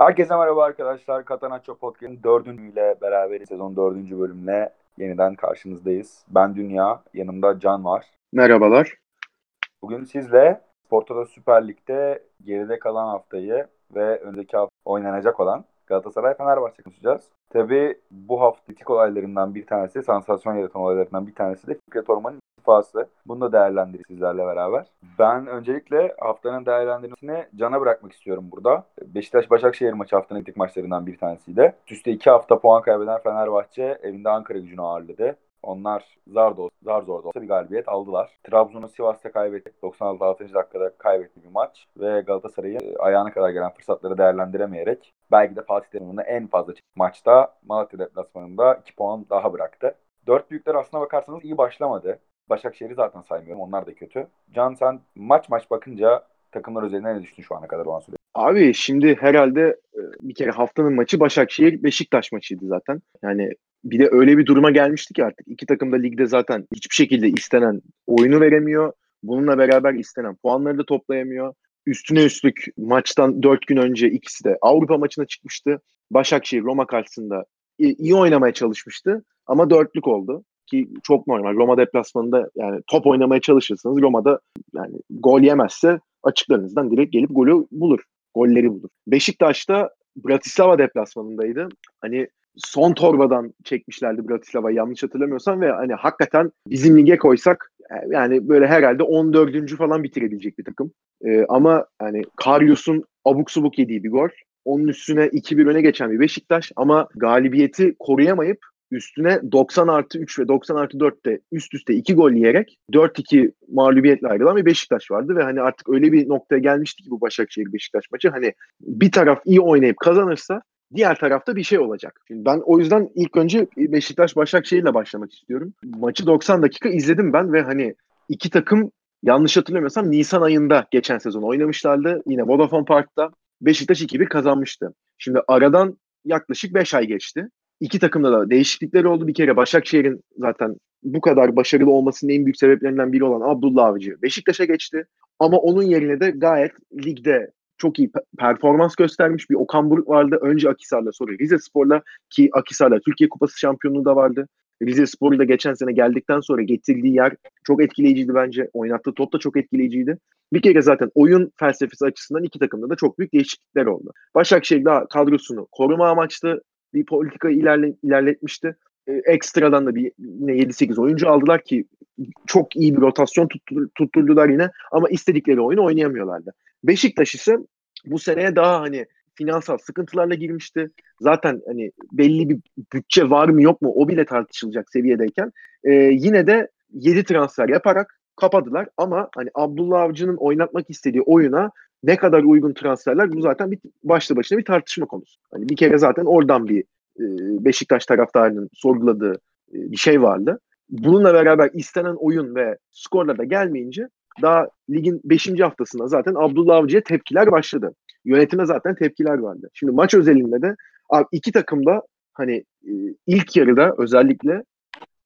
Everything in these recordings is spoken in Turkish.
Herkese merhaba arkadaşlar. Katanaço Podcast'ın dördüncüyle beraber sezon dördüncü bölümle yeniden karşınızdayız. Ben Dünya, yanımda Can var. Merhabalar. Bugün sizle Sportoda Süper Lig'de geride kalan haftayı ve önceki hafta oynanacak olan Galatasaray Fenerbahçe konuşacağız. Tabi bu haftalık olaylarından bir tanesi, sansasyon yaratan olaylarından bir tanesi de Fikret Orman'ın istifası. Bunu da değerlendireceğiz sizlerle beraber. Ben öncelikle haftanın değerlendirmesini Can'a bırakmak istiyorum burada. Beşiktaş-Başakşehir maçı haftanın ilk maçlarından bir tanesiydi. Üstte iki hafta puan kaybeden Fenerbahçe evinde Ankara gücünü ağırladı. Onlar zar, da, zar zor da olsa bir galibiyet aldılar. Trabzon'u Sivas'ta kaybetti. 96. 6. dakikada kaybetti bir maç. Ve Galatasaray'ı ayağına kadar gelen fırsatları değerlendiremeyerek belki de Fatih Terim'in en fazla maçta Malatya deplasmanında 2 puan daha bıraktı. Dört büyükler aslına bakarsanız iyi başlamadı. Başakşehir'i zaten saymıyorum. Onlar da kötü. Can sen maç maç bakınca takımlar üzerinde ne düştün şu ana kadar olan süre? Abi şimdi herhalde e, bir kere haftanın maçı Başakşehir Beşiktaş maçıydı zaten. Yani bir de öyle bir duruma gelmişti ki artık iki takım da ligde zaten hiçbir şekilde istenen oyunu veremiyor. Bununla beraber istenen puanları da toplayamıyor. Üstüne üstlük maçtan dört gün önce ikisi de Avrupa maçına çıkmıştı. Başakşehir Roma karşısında iyi oynamaya çalışmıştı ama dörtlük oldu ki çok normal. Roma deplasmanında yani top oynamaya çalışırsanız Roma'da yani gol yemezse açıklarınızdan direkt gelip golü bulur. Golleri bulur. Beşiktaş'ta Bratislava deplasmanındaydı. Hani son torbadan çekmişlerdi Bratislava'yı yanlış hatırlamıyorsam ve hani hakikaten bizim lige koysak yani böyle herhalde 14. falan bitirebilecek bir takım. Ee, ama hani Karyos'un abuk subuk yediği bir gol. Onun üstüne 2-1 öne geçen bir Beşiktaş ama galibiyeti koruyamayıp üstüne 90 artı 3 ve 90 artı 4'te üst üste 2 gol yiyerek 4-2 mağlubiyetle ayrılan bir Beşiktaş vardı ve hani artık öyle bir noktaya gelmişti ki bu Başakşehir Beşiktaş maçı hani bir taraf iyi oynayıp kazanırsa diğer tarafta bir şey olacak. Şimdi ben o yüzden ilk önce Beşiktaş Başakşehir'le başlamak istiyorum. Maçı 90 dakika izledim ben ve hani iki takım yanlış hatırlamıyorsam Nisan ayında geçen sezon oynamışlardı. Yine Vodafone Park'ta Beşiktaş 2-1 kazanmıştı. Şimdi aradan yaklaşık 5 ay geçti. İki takımda da değişiklikler oldu. Bir kere Başakşehir'in zaten bu kadar başarılı olmasının en büyük sebeplerinden biri olan Abdullah Avcı Beşiktaş'a geçti. Ama onun yerine de gayet ligde çok iyi performans göstermiş bir Okan Buruk vardı. Önce Akisar'la sonra Rize Spor'la ki Akisar'la Türkiye Kupası şampiyonluğu da vardı. Rize Spor'u da geçen sene geldikten sonra getirdiği yer çok etkileyiciydi bence. Oynattığı top da çok etkileyiciydi. Bir kere zaten oyun felsefesi açısından iki takımda da çok büyük değişiklikler oldu. Başakşehir daha kadrosunu koruma amaçlı bir politika ilerle, ilerletmişti. E, ekstradan da bir yine 7-8 oyuncu aldılar ki çok iyi bir rotasyon tuttur, tutturdular yine ama istedikleri oyunu oynayamıyorlardı. Beşiktaş ise bu seneye daha hani finansal sıkıntılarla girmişti. Zaten hani belli bir bütçe var mı yok mu o bile tartışılacak seviyedeyken e, yine de 7 transfer yaparak kapadılar ama hani Abdullah Avcı'nın oynatmak istediği oyuna ne kadar uygun transferler bu zaten bir başlı başına bir tartışma konusu. Hani bir kere zaten oradan bir e, Beşiktaş taraftarının sorguladığı e, bir şey vardı. Bununla beraber istenen oyun ve skorla da gelmeyince daha ligin 5. haftasında zaten Abdullah Avcı'ya tepkiler başladı. Yönetime zaten tepkiler vardı. Şimdi maç özelinde de abi iki takım da hani e, ilk yarıda özellikle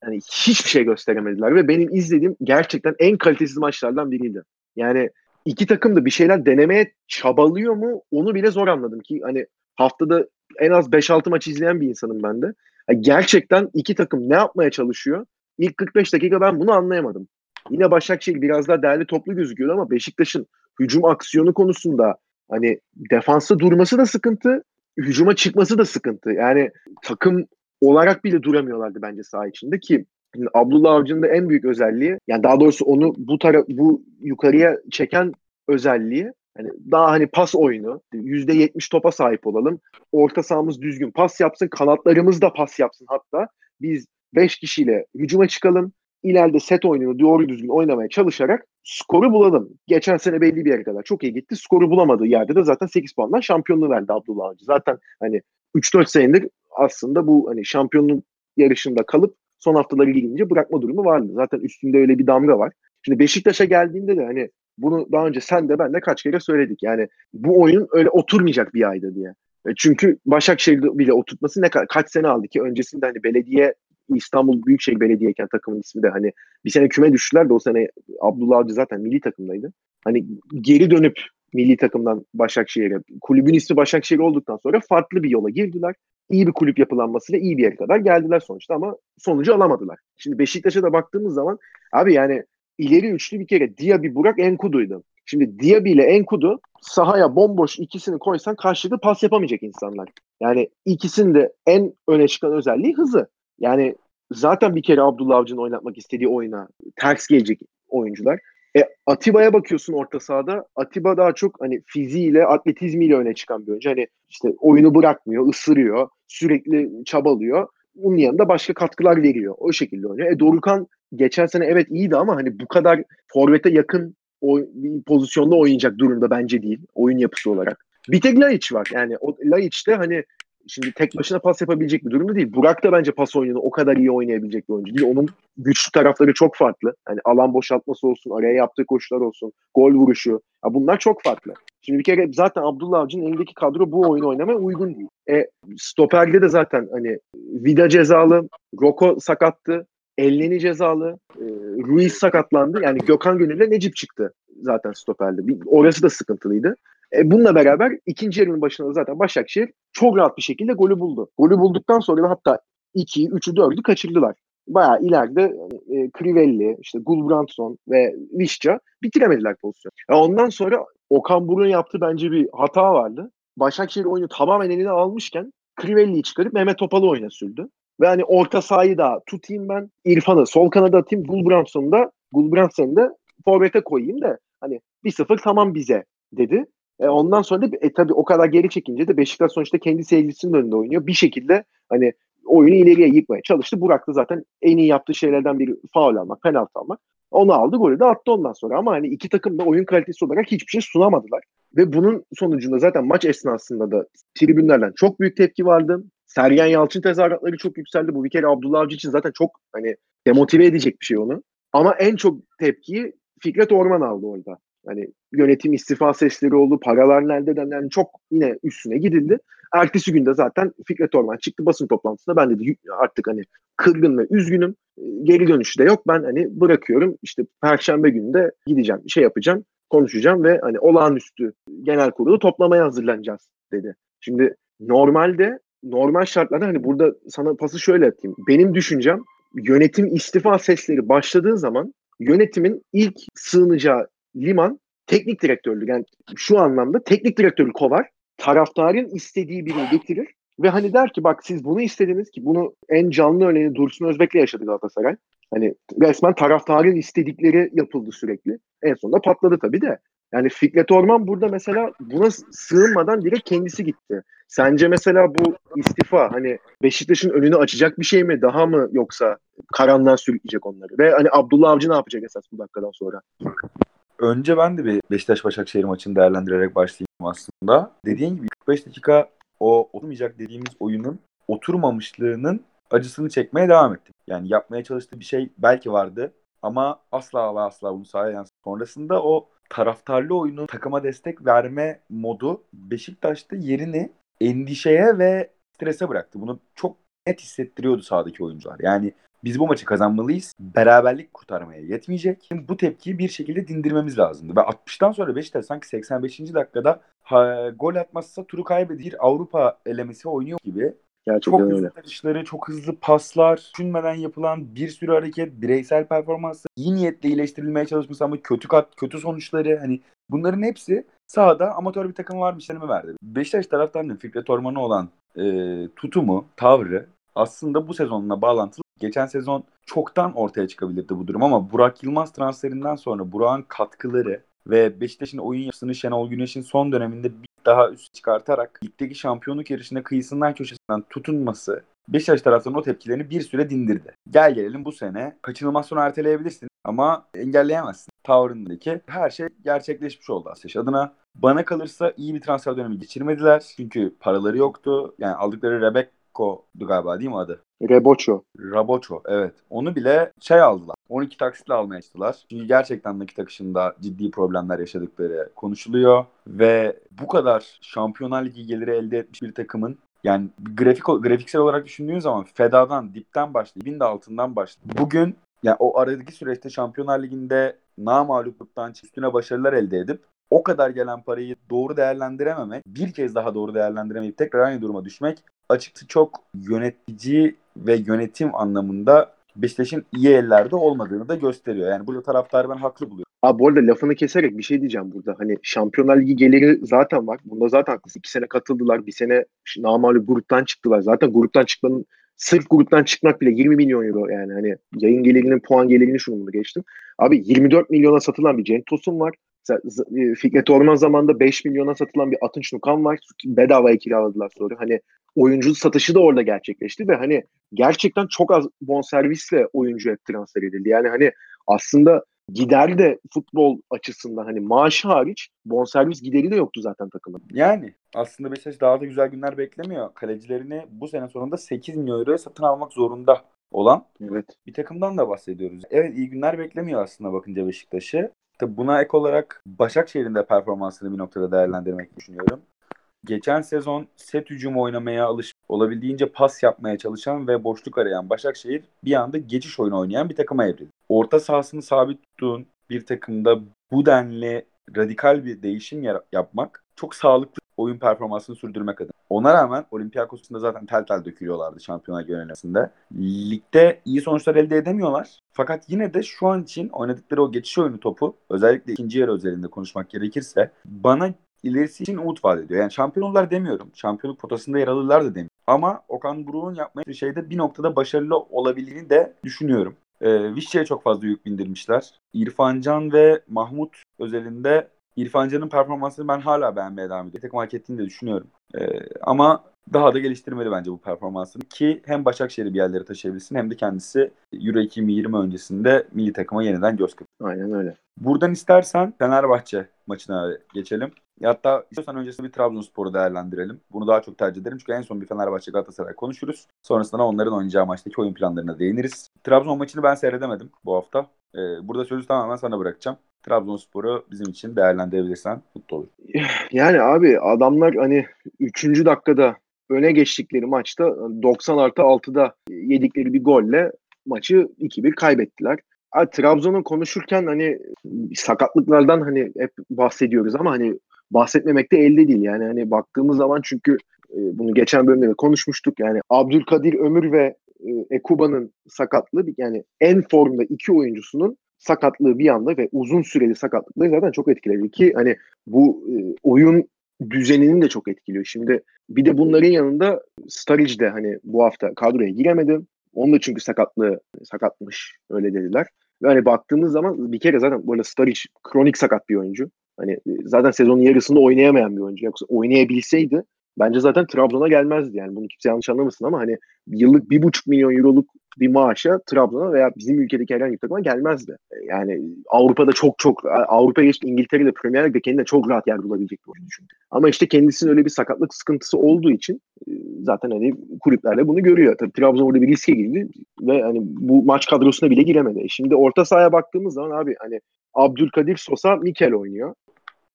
yani hiçbir şey gösteremediler ve benim izlediğim gerçekten en kalitesiz maçlardan biriydi. Yani iki takım da bir şeyler denemeye çabalıyor mu onu bile zor anladım ki hani haftada en az 5-6 maç izleyen bir insanım ben de. Yani gerçekten iki takım ne yapmaya çalışıyor? İlk 45 dakika ben bunu anlayamadım. Yine Başakşehir biraz daha değerli toplu gözüküyordu ama Beşiktaş'ın hücum aksiyonu konusunda hani defansta durması da sıkıntı, hücuma çıkması da sıkıntı. Yani takım olarak bile duramıyorlardı bence saha içinde ki Şimdi Abdullah Avcı'nın da en büyük özelliği yani daha doğrusu onu bu tara bu yukarıya çeken özelliği yani daha hani pas oyunu %70 topa sahip olalım. Orta sahamız düzgün pas yapsın. Kanatlarımız da pas yapsın hatta. Biz 5 kişiyle hücuma çıkalım. İleride set oyununu doğru düzgün oynamaya çalışarak skoru bulalım. Geçen sene belli bir yere kadar çok iyi gitti. Skoru bulamadığı yerde de zaten 8 puandan şampiyonluğu verdi Abdullah Avcı. Zaten hani 3-4 senedir aslında bu hani şampiyonluk yarışında kalıp son haftaları gelince bırakma durumu vardı. Zaten üstünde öyle bir damga var. Şimdi Beşiktaş'a geldiğinde de hani bunu daha önce sen de ben de kaç kere söyledik. Yani bu oyun öyle oturmayacak bir ayda diye. E, çünkü Başakşehir'de bile oturtması ne kaç sene aldı ki öncesinde hani belediye İstanbul Büyükşehir Belediyeyken takımın ismi de hani bir sene küme düştüler de o sene Abdullah Avcı zaten milli takımdaydı. Hani geri dönüp milli takımdan Başakşehir'e. Kulübün ismi Başakşehir olduktan sonra farklı bir yola girdiler. İyi bir kulüp yapılanmasıyla iyi bir yere kadar geldiler sonuçta ama sonucu alamadılar. Şimdi Beşiktaş'a da baktığımız zaman abi yani ileri üçlü bir kere Diaby, Burak, Enkudu'ydu. Şimdi Diaby ile Enkudu sahaya bomboş ikisini koysan karşılıklı pas yapamayacak insanlar. Yani ikisinin de en öne çıkan özelliği hızı. Yani zaten bir kere Abdullah Avcı'nın oynatmak istediği oyuna ters gelecek oyuncular. E, Atiba'ya bakıyorsun orta sahada. Atiba daha çok hani fiziğiyle, atletizmiyle öne çıkan bir oyuncu. Hani işte oyunu bırakmıyor, ısırıyor, sürekli çabalıyor. Bunun yanında başka katkılar veriyor. O şekilde oynuyor. E Dorukan geçen sene evet iyiydi ama hani bu kadar forvete yakın o, pozisyonda oynayacak durumda bence değil. Oyun yapısı olarak. Bir tek Laiç var. Yani o Laiç de hani şimdi tek başına pas yapabilecek bir durumda değil. Burak da bence pas oyununu o kadar iyi oynayabilecek bir oyuncu değil. Onun güçlü tarafları çok farklı. Yani alan boşaltması olsun, araya yaptığı koşular olsun, gol vuruşu. Ya bunlar çok farklı. Şimdi bir kere zaten Abdullah Avcı'nın elindeki kadro bu oyunu oynamaya uygun değil. E, stoperde de zaten hani Vida cezalı, Roko sakattı, Elleni cezalı, e, Ruiz sakatlandı. Yani Gökhan Gönül'le Necip çıktı zaten stoperde. Bir, orası da sıkıntılıydı. E, bununla beraber ikinci yarının başında zaten Başakşehir çok rahat bir şekilde golü buldu. Golü bulduktan sonra da hatta 2'yi, 3'ü, 4'ü kaçırdılar. Bayağı ileride e, Crivelli, işte Gulbranson ve Vişça bitiremediler pozisyonu. Yani ondan sonra Okan Buruk'un yaptığı bence bir hata vardı. Başakşehir oyunu tamamen eline almışken Crivelli'yi çıkarıp Mehmet Topal'ı oyuna sürdü. Ve hani orta sahayı da tutayım ben. İrfan'ı sol kanada atayım. Gulbranson'u da Gulbranson'u da forvete koyayım da hani 1-0 tamam bize dedi. E ondan sonra da e, tabii o kadar geri çekince de Beşiktaş sonuçta kendi seyircisinin önünde oynuyor. Bir şekilde hani oyunu ileriye yıkmaya çalıştı. Burak da zaten en iyi yaptığı şeylerden biri faul almak, penaltı almak. Onu aldı, golü de attı ondan sonra. Ama hani iki takım da oyun kalitesi olarak hiçbir şey sunamadılar. Ve bunun sonucunda zaten maç esnasında da tribünlerden çok büyük tepki vardı. Sergen Yalçın tezahüratları çok yükseldi. Bu bir kere Abdullah Avcı için zaten çok hani demotive edecek bir şey onu. Ama en çok tepkiyi Fikret Orman aldı orada. Hani yönetim istifa sesleri oldu, paralar nerede yani çok yine üstüne gidildi. Ertesi günde zaten Fikret Orman çıktı basın toplantısında ben dedi artık hani kırgın ve üzgünüm. Geri dönüşü de yok. Ben hani bırakıyorum. İşte perşembe günde gideceğim, şey yapacağım, konuşacağım ve hani olağanüstü genel kurulu toplamaya hazırlanacağız dedi. Şimdi normalde normal şartlarda hani burada sana pası şöyle atayım. Benim düşüncem yönetim istifa sesleri başladığı zaman yönetimin ilk sığınacağı liman teknik direktörlük. Yani şu anlamda teknik direktörü kovar, taraftarın istediği birini getirir ve hani der ki bak siz bunu istediniz ki bunu en canlı örneğini Dursun Özbek'le yaşadı Galatasaray. Hani resmen taraftarın istedikleri yapıldı sürekli. En sonunda patladı tabii de. Yani Fikret Orman burada mesela buna sığınmadan direkt kendisi gitti. Sence mesela bu istifa hani Beşiktaş'ın önünü açacak bir şey mi daha mı yoksa karanlığa sürükleyecek onları? Ve hani Abdullah Avcı ne yapacak esas bu dakikadan sonra? Önce ben de bir Beşiktaş-Başakşehir maçını değerlendirerek başlayayım aslında. Dediğin gibi 45 dakika o oturmayacak dediğimiz oyunun oturmamışlığının acısını çekmeye devam ettim. Yani yapmaya çalıştığı bir şey belki vardı ama asla ve asla bunu sahaya. Sonrasında o taraftarlı oyunu takıma destek verme modu Beşiktaş'ta yerini endişeye ve strese bıraktı. Bunu çok net hissettiriyordu sahadaki oyuncular. Yani biz bu maçı kazanmalıyız. Beraberlik kurtarmaya yetmeyecek. Bu tepkiyi bir şekilde dindirmemiz lazımdı. Ve 60'tan sonra Beşiktaş sanki 85. dakikada ha, gol atmazsa turu kaybedir Avrupa elemesi oynuyor gibi. Gerçekten çok hızlı atışları, çok hızlı paslar, düşünmeden yapılan bir sürü hareket, bireysel performansı, iyi niyetle iyileştirilmeye çalışması ama kötü kat, kötü sonuçları hani bunların hepsi sahada amatör bir takım varmış mi verdi. Beşiktaş taraftarının Fikret Orman'a olan e, tutumu, tavrı aslında bu sezonla bağlantılı. Geçen sezon çoktan ortaya çıkabilirdi bu durum ama Burak Yılmaz transferinden sonra Burak'ın katkıları ve Beşiktaş'ın oyun yapısını Şenol Güneş'in son döneminde bir daha üst çıkartarak ligdeki şampiyonluk yarışında kıyısından köşesinden tutunması Beşiktaş taraftarının o tepkilerini bir süre dindirdi. Gel gelelim bu sene kaçınılmaz sonra erteleyebilirsin ama engelleyemezsin. Tavrındaki her şey gerçekleşmiş oldu Aseş adına. Bana kalırsa iyi bir transfer dönemi geçirmediler. Çünkü paraları yoktu. Yani aldıkları Rebecco'du galiba değil mi adı? Reboço. Raboço evet. Onu bile şey aldılar. 12 taksitle almaya çalıştılar. Çünkü gerçekten nakit akışında ciddi problemler yaşadıkları konuşuluyor. Ve bu kadar Şampiyonlar Ligi geliri elde etmiş bir takımın yani grafik grafiksel olarak düşündüğün zaman fedadan, dipten başlayıp, bin de altından başlayıp bugün yani o aradaki süreçte Şampiyonlar Ligi'nde namalupluktan üstüne başarılar elde edip o kadar gelen parayı doğru değerlendirememek, bir kez daha doğru değerlendiremeyip tekrar aynı duruma düşmek açıkçası çok yönetici ve yönetim anlamında Beşiktaş'ın iyi ellerde olmadığını da gösteriyor. Yani burada taraftarı ben haklı buluyorum. Abi bu arada lafını keserek bir şey diyeceğim burada. Hani Şampiyonlar Ligi geliri zaten var. Bunda zaten haklısın. İki sene katıldılar. Bir sene namalı gruptan çıktılar. Zaten gruptan çıkmanın sırf gruptan çıkmak bile 20 milyon euro yani hani yayın gelirinin puan gelirini şunu bunu geçtim. Abi 24 milyona satılan bir Cenk Tosun var. E, Fikret Orman zamanında 5 milyona satılan bir Atınç Nukan var. Bedavaya kiraladılar sonra. Hani oyuncu satışı da orada gerçekleşti ve hani gerçekten çok az bonservisle oyuncu hep transfer edildi. Yani hani aslında gider de futbol açısından hani maaşı hariç bonservis gideri de yoktu zaten takımın. Yani aslında Beşiktaş daha da güzel günler beklemiyor. Kalecilerini bu sene sonunda 8 milyon euroya satın almak zorunda olan evet. bir takımdan da bahsediyoruz. Evet iyi günler beklemiyor aslında bakınca Beşiktaş'ı. Tabi buna ek olarak Başakşehir'in de performansını bir noktada değerlendirmek düşünüyorum. Geçen sezon set hücumu oynamaya alış olabildiğince pas yapmaya çalışan ve boşluk arayan Başakşehir bir anda geçiş oyunu oynayan bir takıma evrildi. Orta sahasını sabit tuttuğun bir takımda bu denli radikal bir değişim yapmak çok sağlıklı oyun performansını sürdürmek adına. Ona rağmen Olympiakos'un da zaten tel tel dökülüyorlardı şampiyonlar yöneliminde. Ligde iyi sonuçlar elde edemiyorlar. Fakat yine de şu an için oynadıkları o geçiş oyunu topu özellikle ikinci yarı özelinde konuşmak gerekirse bana ilerisi için umut vaat ediyor. Yani şampiyon olurlar demiyorum. Şampiyonluk potasında yer alırlar da demiyorum. Ama Okan Buruk'un yapmayı şeyde bir noktada başarılı olabildiğini de düşünüyorum. E, Vişçe'ye çok fazla yük bindirmişler. İrfancan ve Mahmut özelinde İrfancan'ın performansını ben hala beğenmeye devam ediyorum. Takım hak ettiğini de düşünüyorum. E, ama daha da geliştirmeli bence bu performansını ki hem Başakşehir'i bir yerlere taşıyabilsin hem de kendisi Euro 2020 öncesinde milli takıma yeniden göz kırpsın. Aynen öyle. Buradan istersen Fenerbahçe maçına geçelim. Hatta istiyorsan öncesinde bir Trabzonspor'u değerlendirelim. Bunu daha çok tercih ederim çünkü en son bir Fenerbahçe Galatasaray konuşuruz. Sonrasında onların oynayacağı maçtaki oyun planlarına değiniriz. Trabzon maçını ben seyredemedim bu hafta. Ee, burada sözü tamamen sana bırakacağım. Trabzonspor'u bizim için değerlendirebilirsen mutlu olur. Yani abi adamlar hani 3. dakikada öne geçtikleri maçta 90 artı 6'da yedikleri bir golle maçı 2-1 kaybettiler. Trabzon'u konuşurken hani sakatlıklardan hani hep bahsediyoruz ama hani bahsetmemek de elde değil. Yani hani baktığımız zaman çünkü e, bunu geçen bölümde de konuşmuştuk. Yani Abdülkadir Ömür ve e, Ekuba'nın sakatlığı yani en formda iki oyuncusunun sakatlığı bir anda ve uzun süreli sakatlıkları zaten çok etkiledi ki hani bu e, oyun düzenini de çok etkiliyor. Şimdi bir de bunların yanında Sturridge de hani bu hafta kadroya giremedi. Onun da çünkü sakatlığı sakatmış öyle dediler. Ve hani baktığımız zaman bir kere zaten böyle Sturridge kronik sakat bir oyuncu. Hani e, zaten sezonun yarısında oynayamayan bir oyuncu. Yoksa oynayabilseydi bence zaten Trabzon'a gelmezdi yani. Bunu kimse yanlış anlamasın ama hani yıllık bir buçuk milyon euroluk bir maaşa Trabzon'a veya bizim ülkedeki herhangi bir takıma gelmezdi. E, yani Avrupa'da çok çok Avrupa geçti İngiltere'de Premier Lig'de kendine çok rahat yer bulabilecek bir oyuncu. Ama işte kendisinin öyle bir sakatlık sıkıntısı olduğu için e, zaten hani kulüplerle bunu görüyor. Tabii Trabzon orada bir riske girdi ve hani bu maç kadrosuna bile giremedi. Şimdi orta sahaya baktığımız zaman abi hani Abdülkadir Sosa Mikel oynuyor.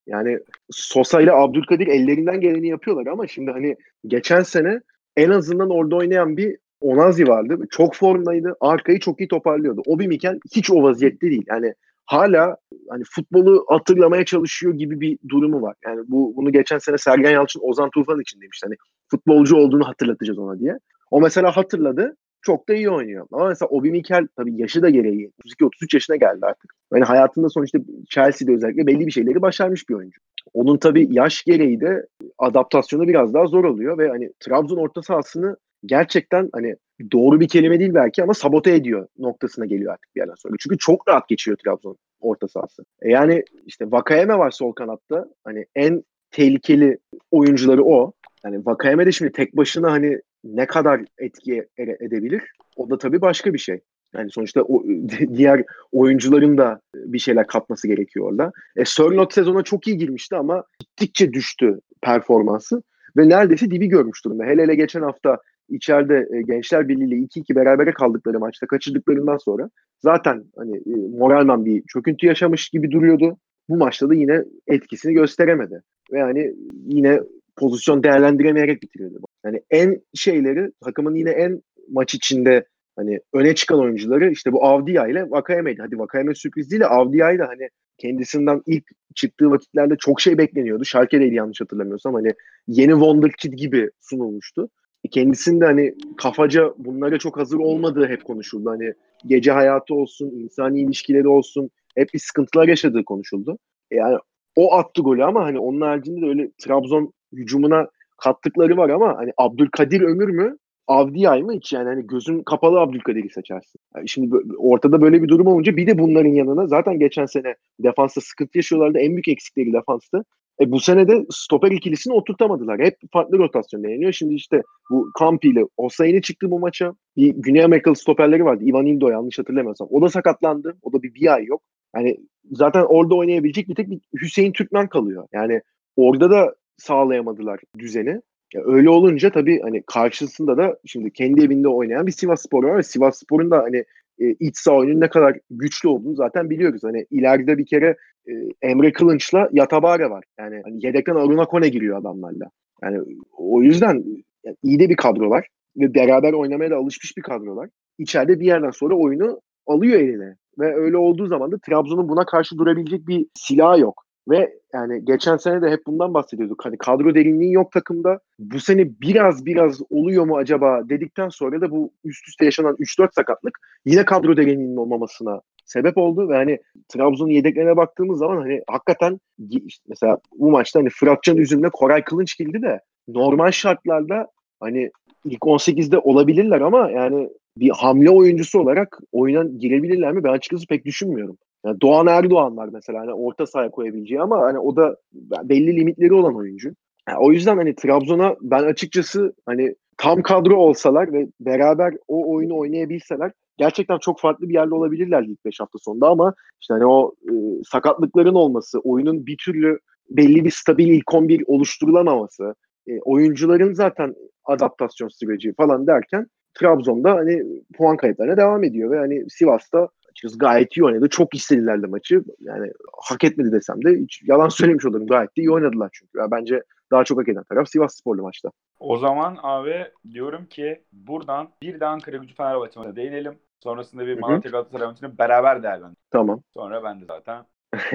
Yani Sosa ile Abdülkadir ellerinden geleni yapıyorlar ama şimdi hani geçen sene en azından orada oynayan bir Onazi vardı. Çok formdaydı. Arkayı çok iyi toparlıyordu. Obi Mikel hiç o vaziyette değil. Yani hala hani futbolu hatırlamaya çalışıyor gibi bir durumu var. Yani bu bunu geçen sene Sergen Yalçın Ozan Tufan için demişti. Hani futbolcu olduğunu hatırlatacağız ona diye. O mesela hatırladı. Çok da iyi oynuyor. Ama mesela Obi Mikel tabii yaşı da gereği 32-33 yaşına geldi artık. Yani hayatında sonuçta Chelsea'de özellikle belli bir şeyleri başarmış bir oyuncu. Onun tabii yaş gereği de adaptasyonu biraz daha zor oluyor ve hani Trabzon orta sahasını gerçekten hani doğru bir kelime değil belki ama sabote ediyor noktasına geliyor artık bir yerden sonra. Çünkü çok rahat geçiyor Trabzon orta sahası. E yani işte Vakayeme var sol kanatta. Hani en tehlikeli oyuncuları o. Yani Vakayeme de şimdi tek başına hani ne kadar etki edebilir? O da tabii başka bir şey. Yani sonuçta o, diğer oyuncuların da bir şeyler katması gerekiyor orada. E, Sörlot sezona çok iyi girmişti ama gittikçe düştü performansı ve neredeyse dibi görmüş durumda. Hele hele geçen hafta içeride e, Gençler Birliği ile 2-2 berabere kaldıkları maçta kaçırdıklarından sonra zaten hani e, moralman bir çöküntü yaşamış gibi duruyordu. Bu maçta da yine etkisini gösteremedi. Ve yani yine pozisyon değerlendiremeyerek bitiriyordu. Yani en şeyleri takımın yine en maç içinde hani öne çıkan oyuncuları işte bu Avdia ile Vakayeme'ydi. Hadi Vakayeme sürpriz değil de Avdia ile hani kendisinden ilk çıktığı vakitlerde çok şey bekleniyordu. Schalke'deydi yanlış hatırlamıyorsam. Hani yeni Wonderkid gibi sunulmuştu. Kendisinde hani kafaca bunlara çok hazır olmadığı hep konuşuldu. Hani gece hayatı olsun, insani ilişkileri olsun hep bir sıkıntılar yaşadığı konuşuldu. Yani o attı golü ama hani onun haricinde de öyle Trabzon hücumuna kattıkları var ama hani Abdülkadir Ömür mü Avdiyay mı hiç yani hani gözün kapalı Abdülkadir'i seçersin. Yani şimdi ortada böyle bir durum olunca bir de bunların yanına zaten geçen sene defansta sıkıntı yaşıyorlardı. En büyük eksikleri defanstı. E bu sene de stoper ikilisini oturtamadılar. Hep farklı rotasyon deniyor. Şimdi işte bu Kampi ile Osayi'ni çıktı bu maça. Bir Güney Amerikalı stoperleri vardı. Ivan Ildo yanlış hatırlamıyorsam. O da sakatlandı. O da bir, bir ay yok. Yani zaten orada oynayabilecek bir tek bir Hüseyin Türkmen kalıyor. Yani orada da sağlayamadılar düzeni. Ya öyle olunca tabii hani karşısında da şimdi kendi evinde oynayan bir Sivas Spor var Sivas Spor'un da hani e, iç saha oyunun ne kadar güçlü olduğunu zaten biliyoruz. Hani ileride bir kere e, Emre Kılınç'la Yatabare var. Yani hani yedekten Aruna Kone giriyor adamlarla. Yani o yüzden yani iyi de bir kadro var ve beraber oynamaya da alışmış bir kadro var. İçeride bir yerden sonra oyunu alıyor eline. Ve öyle olduğu zaman da Trabzon'un buna karşı durabilecek bir silah yok. Ve yani geçen sene de hep bundan bahsediyorduk. Hani kadro derinliği yok takımda. Bu sene biraz biraz oluyor mu acaba dedikten sonra da bu üst üste yaşanan 3-4 sakatlık yine kadro derinliğinin olmamasına sebep oldu ve hani Trabzon'un yedeklerine baktığımız zaman hani hakikaten işte mesela bu maçta hani Fıratcan Üzüm'le Koray Kılınç girdi de normal şartlarda hani ilk 18'de olabilirler ama yani bir hamle oyuncusu olarak oyuna girebilirler mi? Ben açıkçası pek düşünmüyorum. Yani Doğan Erdoğan var mesela hani orta sahaya koyabileceği ama hani o da belli limitleri olan oyuncu. Yani o yüzden hani Trabzon'a ben açıkçası hani tam kadro olsalar ve beraber o oyunu oynayabilseler gerçekten çok farklı bir yerde olabilirler ilk 5 hafta sonunda ama işte hani o e, sakatlıkların olması, oyunun bir türlü belli bir stabil ilk 11 oluşturulamaması, e, oyuncuların zaten adaptasyon süreci falan derken Trabzon'da hani puan kayıplarına devam ediyor ve hani Sivas'ta açıkçası gayet iyi oynadı. Çok istediler de maçı. Yani hak etmedi desem de hiç yalan söylemiş olurum. Gayet de iyi oynadılar çünkü. Yani bence daha çok hak eden taraf Sivas Sporlu maçta. O zaman abi diyorum ki buradan bir de Ankara gücü Fenerbahçe maçına değinelim. Sonrasında bir Malatya Galatasaray maçını beraber değerlendirelim. Tamam. Sonra ben de zaten.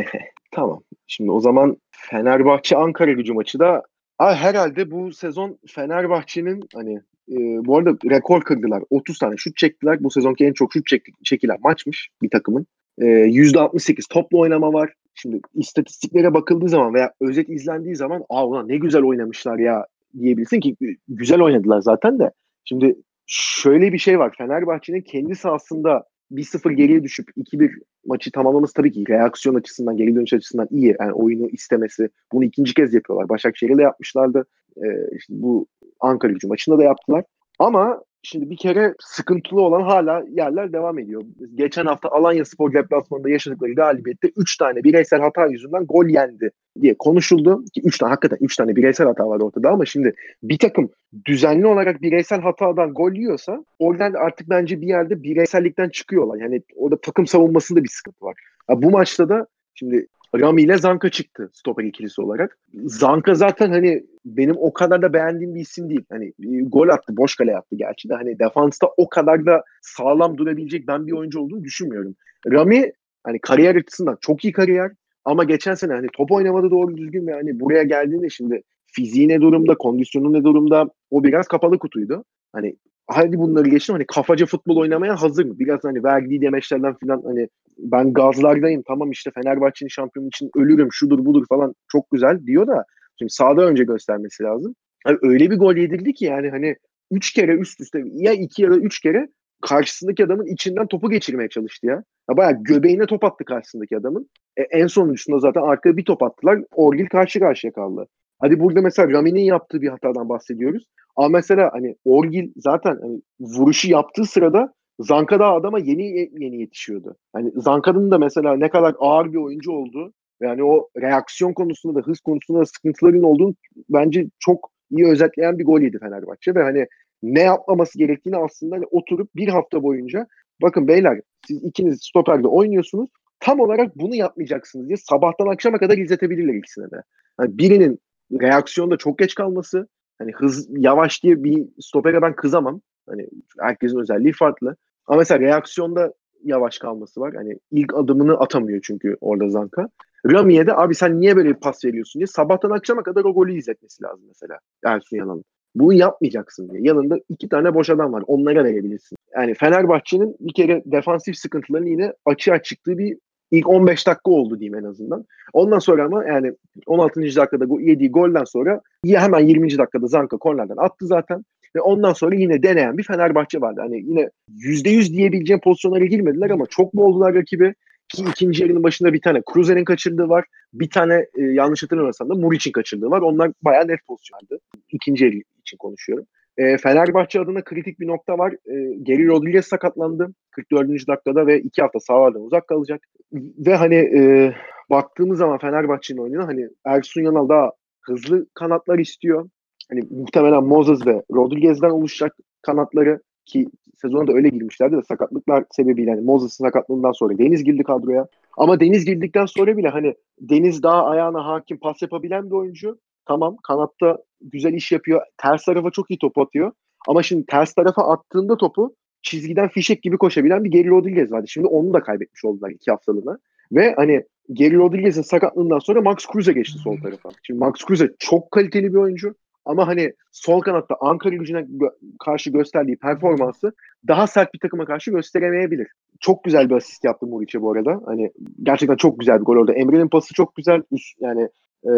tamam. Şimdi o zaman Fenerbahçe Ankara gücü maçı da Abi herhalde bu sezon Fenerbahçe'nin hani e, bu arada rekor kırdılar. 30 tane şut çektiler. Bu sezonki en çok şut çek, çekilen maçmış bir takımın. E, %68 toplu oynama var. Şimdi istatistiklere bakıldığı zaman veya özet izlendiği zaman aa ulan ne güzel oynamışlar ya diyebilsin ki güzel oynadılar zaten de. Şimdi şöyle bir şey var. Fenerbahçe'nin kendi sahasında 1-0 geriye düşüp 2-1 maçı tamamlaması tabii ki reaksiyon açısından, geri dönüş açısından iyi. Yani oyunu istemesi. Bunu ikinci kez yapıyorlar. Başakşehir'le yapmışlardı. Ee, işte bu Ankara gücü maçında da yaptılar. Ama şimdi bir kere sıkıntılı olan hala yerler devam ediyor. Geçen hafta Alanya Spor deplasmanında yaşadıkları galibiyette 3 tane bireysel hata yüzünden gol yendi diye konuşuldu. Ki 3 tane hakikaten 3 tane bireysel hata var ortada ama şimdi bir takım düzenli olarak bireysel hatadan gol yiyorsa oradan artık bence bir yerde bireysellikten çıkıyorlar. Yani orada takım savunmasında bir sıkıntı var. Ya bu maçta da şimdi Rami ile Zanka çıktı stoper ikilisi olarak. Zanka zaten hani benim o kadar da beğendiğim bir isim değil. Hani gol attı, boş kale attı gerçi de. Hani defansta o kadar da sağlam durabilecek ben bir oyuncu olduğunu düşünmüyorum. Rami hani kariyer açısından çok iyi kariyer ama geçen sene hani top oynamadı doğru düzgün ve hani buraya geldiğinde şimdi fiziği durumda, kondisyonu ne durumda o biraz kapalı kutuydu. Hani hadi bunları geçtim hani kafaca futbol oynamaya hazır mı? Biraz hani verdiği demeçlerden falan hani ben gazlardayım tamam işte Fenerbahçe'nin şampiyonu için ölürüm şudur budur falan çok güzel diyor da şimdi sağda önce göstermesi lazım. Yani öyle bir gol yedirdi ki yani hani üç kere üst üste ya iki ya da üç kere karşısındaki adamın içinden topu geçirmeye çalıştı ya. ya bayağı göbeğine top attı karşısındaki adamın. E, en sonuncusunda zaten arkaya bir top attılar. Orgil karşı karşıya kaldı. Hadi burada mesela Rami'nin yaptığı bir hatadan bahsediyoruz. Ama mesela hani Orgil zaten hani vuruşu yaptığı sırada Zanka da adama yeni yeni yetişiyordu. Hani Zanka'nın da mesela ne kadar ağır bir oyuncu olduğu yani o reaksiyon konusunda da hız konusunda da sıkıntıların olduğunu bence çok iyi özetleyen bir gol yedi Fenerbahçe ve hani ne yapmaması gerektiğini aslında hani oturup bir hafta boyunca bakın beyler siz ikiniz stoperde oynuyorsunuz tam olarak bunu yapmayacaksınız diye sabahtan akşama kadar izletebilirler ikisine de. Yani birinin reaksiyonda çok geç kalması hani hız yavaş diye bir stopere ben kızamam. Hani herkesin özelliği farklı. Ama mesela reaksiyonda yavaş kalması var. Hani ilk adımını atamıyor çünkü orada Zanka. Rami'ye de abi sen niye böyle bir pas veriyorsun diye sabahtan akşama kadar o golü izletmesi lazım mesela Ersun Yanal'ın. Bunu yapmayacaksın diye. Yanında iki tane boş adam var. Onlara verebilirsin. Yani Fenerbahçe'nin bir kere defansif sıkıntılarının yine açığa çıktığı bir ilk 15 dakika oldu diyeyim en azından. Ondan sonra ama yani 16. dakikada yediği golden sonra hemen 20. dakikada Zanka kornerden attı zaten. Ve ondan sonra yine deneyen bir Fenerbahçe vardı. Hani yine %100 diyebileceğim pozisyonlara girmediler ama çok mu oldular rakibi? Ki ikinci yarının başında bir tane Cruzer'in kaçırdığı var. Bir tane e, yanlış hatırlamıyorsam da Muriç'in kaçırdığı var. Onlar bayağı net pozisyonlardı. İkinci yarı için konuşuyorum. E, Fenerbahçe adına kritik bir nokta var. E, Geri Rodriguez sakatlandı 44. dakikada ve iki hafta sahalardan uzak kalacak. Ve hani e, baktığımız zaman Fenerbahçe'nin oyununa hani Ersun Yanal daha hızlı kanatlar istiyor. Hani muhtemelen Moses ve Rodriguez'den oluşacak kanatları ki sezona da öyle girmişlerdi de sakatlıklar sebebiyle hani Moses'ın sakatlığından sonra Deniz girdi kadroya. Ama Deniz girdikten sonra bile hani Deniz daha ayağına hakim pas yapabilen bir oyuncu. Tamam kanatta güzel iş yapıyor. Ters tarafa çok iyi top atıyor. Ama şimdi ters tarafa attığında topu çizgiden fişek gibi koşabilen bir Geri Rodriguez vardı. Şimdi onu da kaybetmiş oldular iki haftalığına. Ve hani Geri Rodriguez'in sakatlığından sonra Max Kruse geçti sol tarafa. Şimdi Max Kruse çok kaliteli bir oyuncu. Ama hani sol kanatta Ankara gücüne gö- karşı gösterdiği performansı daha sert bir takıma karşı gösteremeyebilir. Çok güzel bir asist yaptı Muriç'e bu arada. Hani gerçekten çok güzel bir gol orada. Emre'nin pası çok güzel. Üst, yani e,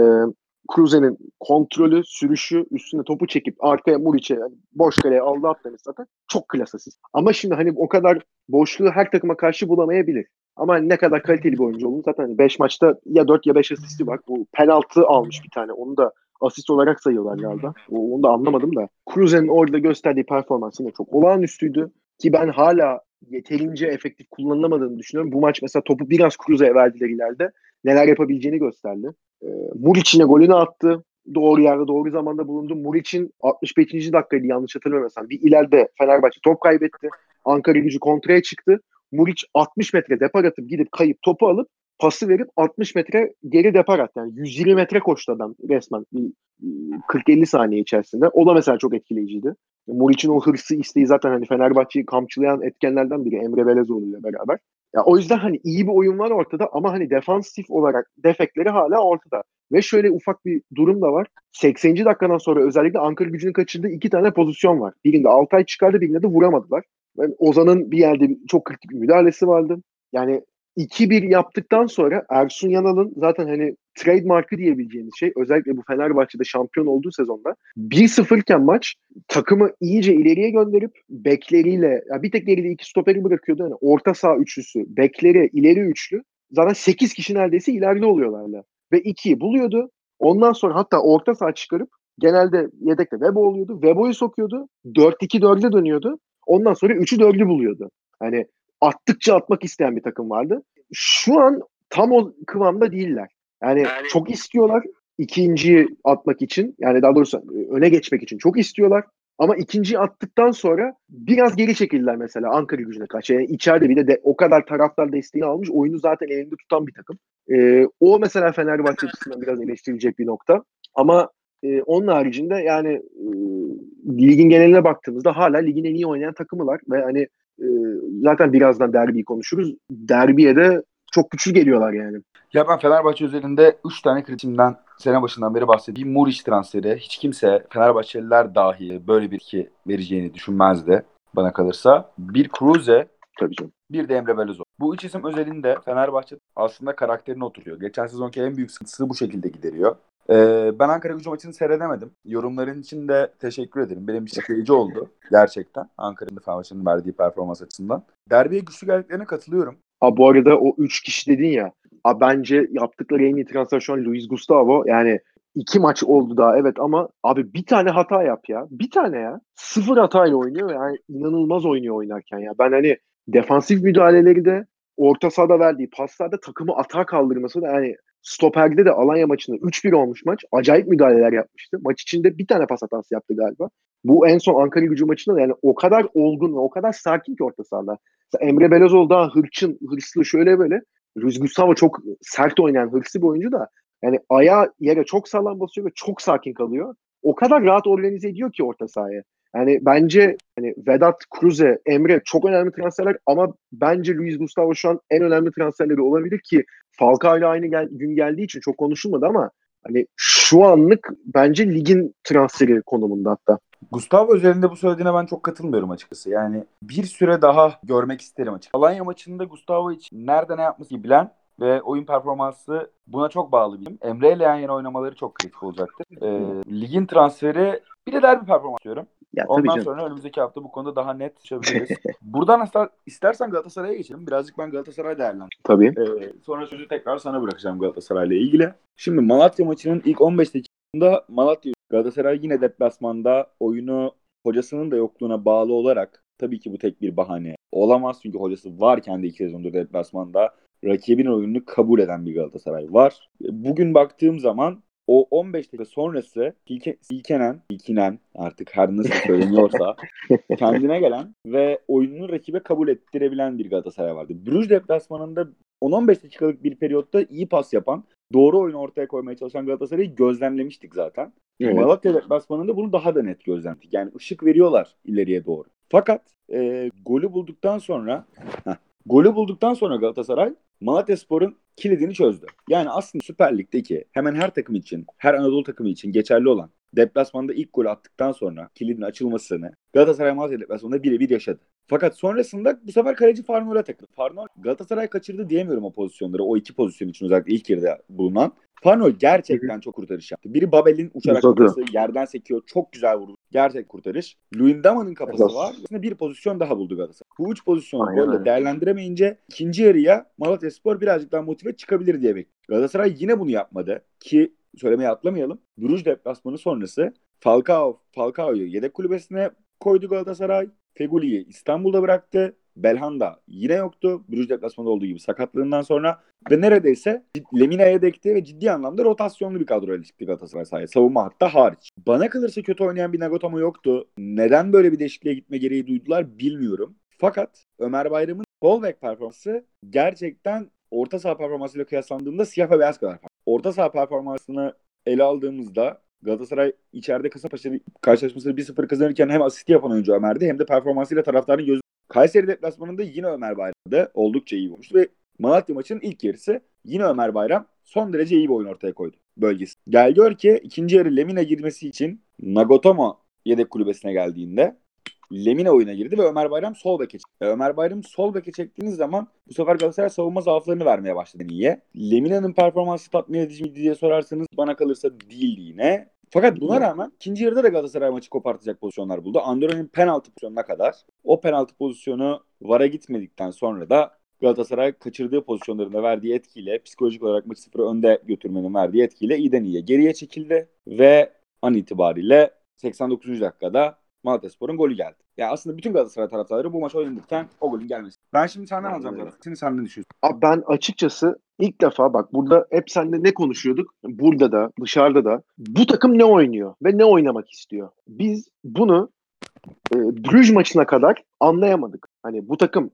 Cruze'nin kontrolü, sürüşü, üstüne topu çekip arkaya Muriç'e yani boş kaleye aldı atlamış zaten. Çok klas. Ama şimdi hani o kadar boşluğu her takıma karşı bulamayabilir. Ama ne kadar kaliteli bir oyuncu olduğunu zaten 5 maçta ya 4 ya 5 asisti var. Bu penaltı almış bir tane. Onu da asist olarak sayıyorlar galiba. Onu da anlamadım da. Cruze'nin orada gösterdiği performans yine çok olağanüstüydü. Ki ben hala yeterince efektif kullanılamadığını düşünüyorum. Bu maç mesela topu biraz Cruze'ye verdiler ileride. Neler yapabileceğini gösterdi. E, Muriç'ine golünü attı. Doğru yerde doğru zamanda bulundu. Muriç'in 65. dakikaydı yanlış hatırlamıyorsam. Bir ileride Fenerbahçe top kaybetti. Ankara gücü kontraya çıktı. Muriç 60 metre depar atıp gidip kayıp topu alıp pası verip 60 metre geri depar attı. Yani 120 metre koştu adam resmen 40-50 saniye içerisinde. O da mesela çok etkileyiciydi. Muriç'in o hırsı isteği zaten hani Fenerbahçe'yi kamçılayan etkenlerden biri Emre Belezoğlu ile beraber. Ya o yüzden hani iyi bir oyun var ortada ama hani defansif olarak defekleri hala ortada. Ve şöyle ufak bir durum da var. 80. dakikadan sonra özellikle Ankara gücünün kaçırdığı iki tane pozisyon var. Birinde Altay çıkardı birinde de vuramadılar. Yani Ozan'ın bir yerde çok kritik bir müdahalesi vardı. Yani 2-1 yaptıktan sonra Ersun Yanal'ın zaten hani trademark'ı diyebileceğimiz şey özellikle bu Fenerbahçe'de şampiyon olduğu sezonda 1-0 iken maç takımı iyice ileriye gönderip bekleriyle ya bir tek geride iki stoperi bırakıyordu. Yani orta saha üçlüsü, bekleri, ileri üçlü zaten 8 kişi neredeyse ileride oluyorlarla. Ve 2'yi buluyordu. Ondan sonra hatta orta saha çıkarıp genelde yedekte Vebo oluyordu. Webo'yu sokuyordu. 4-2-4'e dönüyordu. Ondan sonra 3'ü 4'ü buluyordu. Hani attıkça atmak isteyen bir takım vardı. Şu an tam o kıvamda değiller. Yani, yani çok istiyorlar ikinciyi atmak için. Yani daha doğrusu öne geçmek için çok istiyorlar. Ama ikinciyi attıktan sonra biraz geri çekildiler mesela Ankara gücüne karşı. Yani içeride bir de, de o kadar taraftar desteğini almış. Oyunu zaten elinde tutan bir takım. Ee, o mesela Fenerbahçe açısından biraz eleştirilecek bir nokta. Ama e, onun haricinde yani e, ligin geneline baktığımızda hala ligin en iyi oynayan takımı var. Ve hani e, zaten birazdan derbiyi konuşuruz. Derbiye de çok güçlü geliyorlar yani. Ya ben Fenerbahçe üzerinde 3 tane kritimden sene başından beri bahsedeyim. Muriç transferi hiç kimse Fenerbahçeliler dahi böyle bir iki vereceğini düşünmezdi bana kalırsa. Bir Cruze, Tabii canım. bir de Emre Belözoğlu. Bu üç isim özelinde Fenerbahçe aslında karakterine oturuyor. Geçen sezonki en büyük sıkıntısı bu şekilde gideriyor. Ee, ben Ankara gücü maçını seyredemedim. Yorumların için de teşekkür ederim. Benim için etkileyici oldu gerçekten. Ankara'nın Fenerbahçe'nin verdiği performans açısından. Derbiye güçlü geldiklerine katılıyorum. Ha, bu arada o 3 kişi dedin ya. Ha, bence yaptıkları en iyi transfer şu an Luis Gustavo. Yani iki maç oldu daha evet ama abi bir tane hata yap ya. Bir tane ya. Sıfır hatayla oynuyor yani inanılmaz oynuyor oynarken ya. Ben hani defansif müdahaleleri de orta sahada verdiği paslarda takımı atağa kaldırması da yani Stoperde de Alanya maçında 3-1 olmuş maç. Acayip müdahaleler yapmıştı. Maç içinde bir tane pas hatası yaptı galiba. Bu en son Ankara gücü maçında da yani o kadar olgun ve o kadar sakin ki orta sahada. Mesela Emre Belözoğlu daha hırçın, hırslı şöyle böyle. Luis Gustavo çok sert oynayan hırslı bir oyuncu da yani ayağı yere çok sağlam basıyor ve çok sakin kalıyor. O kadar rahat organize ediyor ki orta sahaya. Yani bence hani Vedat, Cruze, Emre çok önemli transferler ama bence Luis Gustavo şu an en önemli transferleri olabilir ki Falcao ile aynı gel- gün geldiği için çok konuşulmadı ama hani şu anlık bence ligin transferi konumunda hatta. Gustavo üzerinde bu söylediğine ben çok katılmıyorum açıkçası. Yani bir süre daha görmek isterim açıkçası. Alanya maçında Gustavo için nerede ne yapması bilen ve oyun performansı buna çok bağlı bir Emre ile yan yana oynamaları çok kritik olacaktır. Ee, ligin transferi bir de derbi performans diyorum. Ya, Ondan sonra önümüzdeki hafta bu konuda daha net çalışabiliriz. Buradan istersen Galatasaray'a geçelim. Birazcık ben Galatasaray değerlendireyim. Tabii. Ee, sonra sözü tekrar sana bırakacağım Galatasaray'la ilgili. Şimdi Malatya maçının ilk 15 dakikasında Malatya Galatasaray yine deplasmanda oyunu hocasının da yokluğuna bağlı olarak tabii ki bu tek bir bahane olamaz. Çünkü hocası varken de iki sezondur deplasmanda rakibin oyununu kabul eden bir Galatasaray var. Bugün baktığım zaman o 15 dakika sonrası silke, silkenen, silkinen artık her nasıl söyleniyorsa kendine gelen ve oyununu rakibe kabul ettirebilen bir Galatasaray vardı. Brüj deplasmanında 10-15 dakikalık bir periyotta iyi pas yapan, doğru oyunu ortaya koymaya çalışan Galatasaray'ı gözlemlemiştik zaten. Evet. Malatya deplasmanında bunu daha da net gözlemledik. Yani ışık veriyorlar ileriye doğru. Fakat e, golü bulduktan sonra heh, golü bulduktan sonra Galatasaray Malatya Spor'un kilidini çözdü. Yani aslında Süper Lig'deki hemen her takım için, her Anadolu takımı için geçerli olan deplasmanda ilk golü attıktan sonra kilidin açılmasını Galatasaray Malatya deplasmanında birebir yaşadı. Fakat sonrasında bu sefer kaleci Farnol'a takıldı. Farnol Galatasaray kaçırdı diyemiyorum o pozisyonları. O iki pozisyon için özellikle ilk yarıda bulunan. Farnol gerçekten çok kurtarış yaptı. Biri Babel'in uçarak kafası yerden sekiyor. Çok güzel vurdu. Gerçek kurtarış. Luyendama'nın kafası var. Aslında bir pozisyon daha buldu Galatasaray. Bu üç pozisyonu golle değerlendiremeyince ikinci yarıya Malatya Spor birazcık daha motive çıkabilir diye bekliyor. Galatasaray yine bunu yapmadı. Ki söylemeye atlamayalım. Bruges deplasmanı sonrası Falcao, Falcao'yu yedek kulübesine koydu Galatasaray. Feguli'yi İstanbul'da bıraktı. Belhanda yine yoktu. Brüj deplasmanında olduğu gibi sakatlığından sonra ve neredeyse Lemina'ya dekti ve ciddi anlamda rotasyonlu bir kadroyla çıktı Galatasaray sahaya. Savunma hatta hariç. Bana kalırsa kötü oynayan bir Nagatomo yoktu. Neden böyle bir değişikliğe gitme gereği duydular bilmiyorum. Fakat Ömer Bayram'ın sol bek performansı gerçekten orta saha performansıyla kıyaslandığında siyah ve beyaz kadar. Orta saha performansını ele aldığımızda Galatasaray içeride Kasımpaşa karşılaşmasını 1-0 kazanırken hem asist yapan oyuncu Ömer'di hem de performansıyla taraftarın gözü Kayseri deplasmanında yine Ömer Bayram'da oldukça iyi olmuştu ve Malatya maçının ilk yarısı yine Ömer Bayram son derece iyi bir oyun ortaya koydu bölgesi. Gel gör ki ikinci yarı Lemina girmesi için Nagatomo yedek kulübesine geldiğinde Lemina oyuna girdi ve Ömer Bayram sol beke çekti. Ömer Bayram sol beke çektiğiniz zaman bu sefer Galatasaray savunma zaaflarını vermeye başladı niye? Lemina'nın performansı tatmin edici mi diye sorarsanız bana kalırsa değil yine. Fakat buna rağmen ikinci yarıda da Galatasaray maçı kopartacak pozisyonlar buldu. Andorra'nın penaltı pozisyonuna kadar. O penaltı pozisyonu VAR'a gitmedikten sonra da Galatasaray kaçırdığı pozisyonlarında verdiği etkiyle psikolojik olarak maçı sıfırı önde götürmenin verdiği etkiyle iyiden iyiye geriye çekildi ve an itibariyle 89. dakikada Malatyaspor'un golü geldi. Yani aslında bütün Galatasaray taraftarları bu maç oynanırken o golün gelmesi. Ben şimdi senden alacağım zaten. Şimdi sen ne düşünüyorsun? Abi ben açıkçası ilk defa bak burada hep seninle ne konuşuyorduk? Burada da dışarıda da. Bu takım ne oynuyor ve ne oynamak istiyor? Biz bunu e, Bruges maçına kadar anlayamadık. Hani bu takım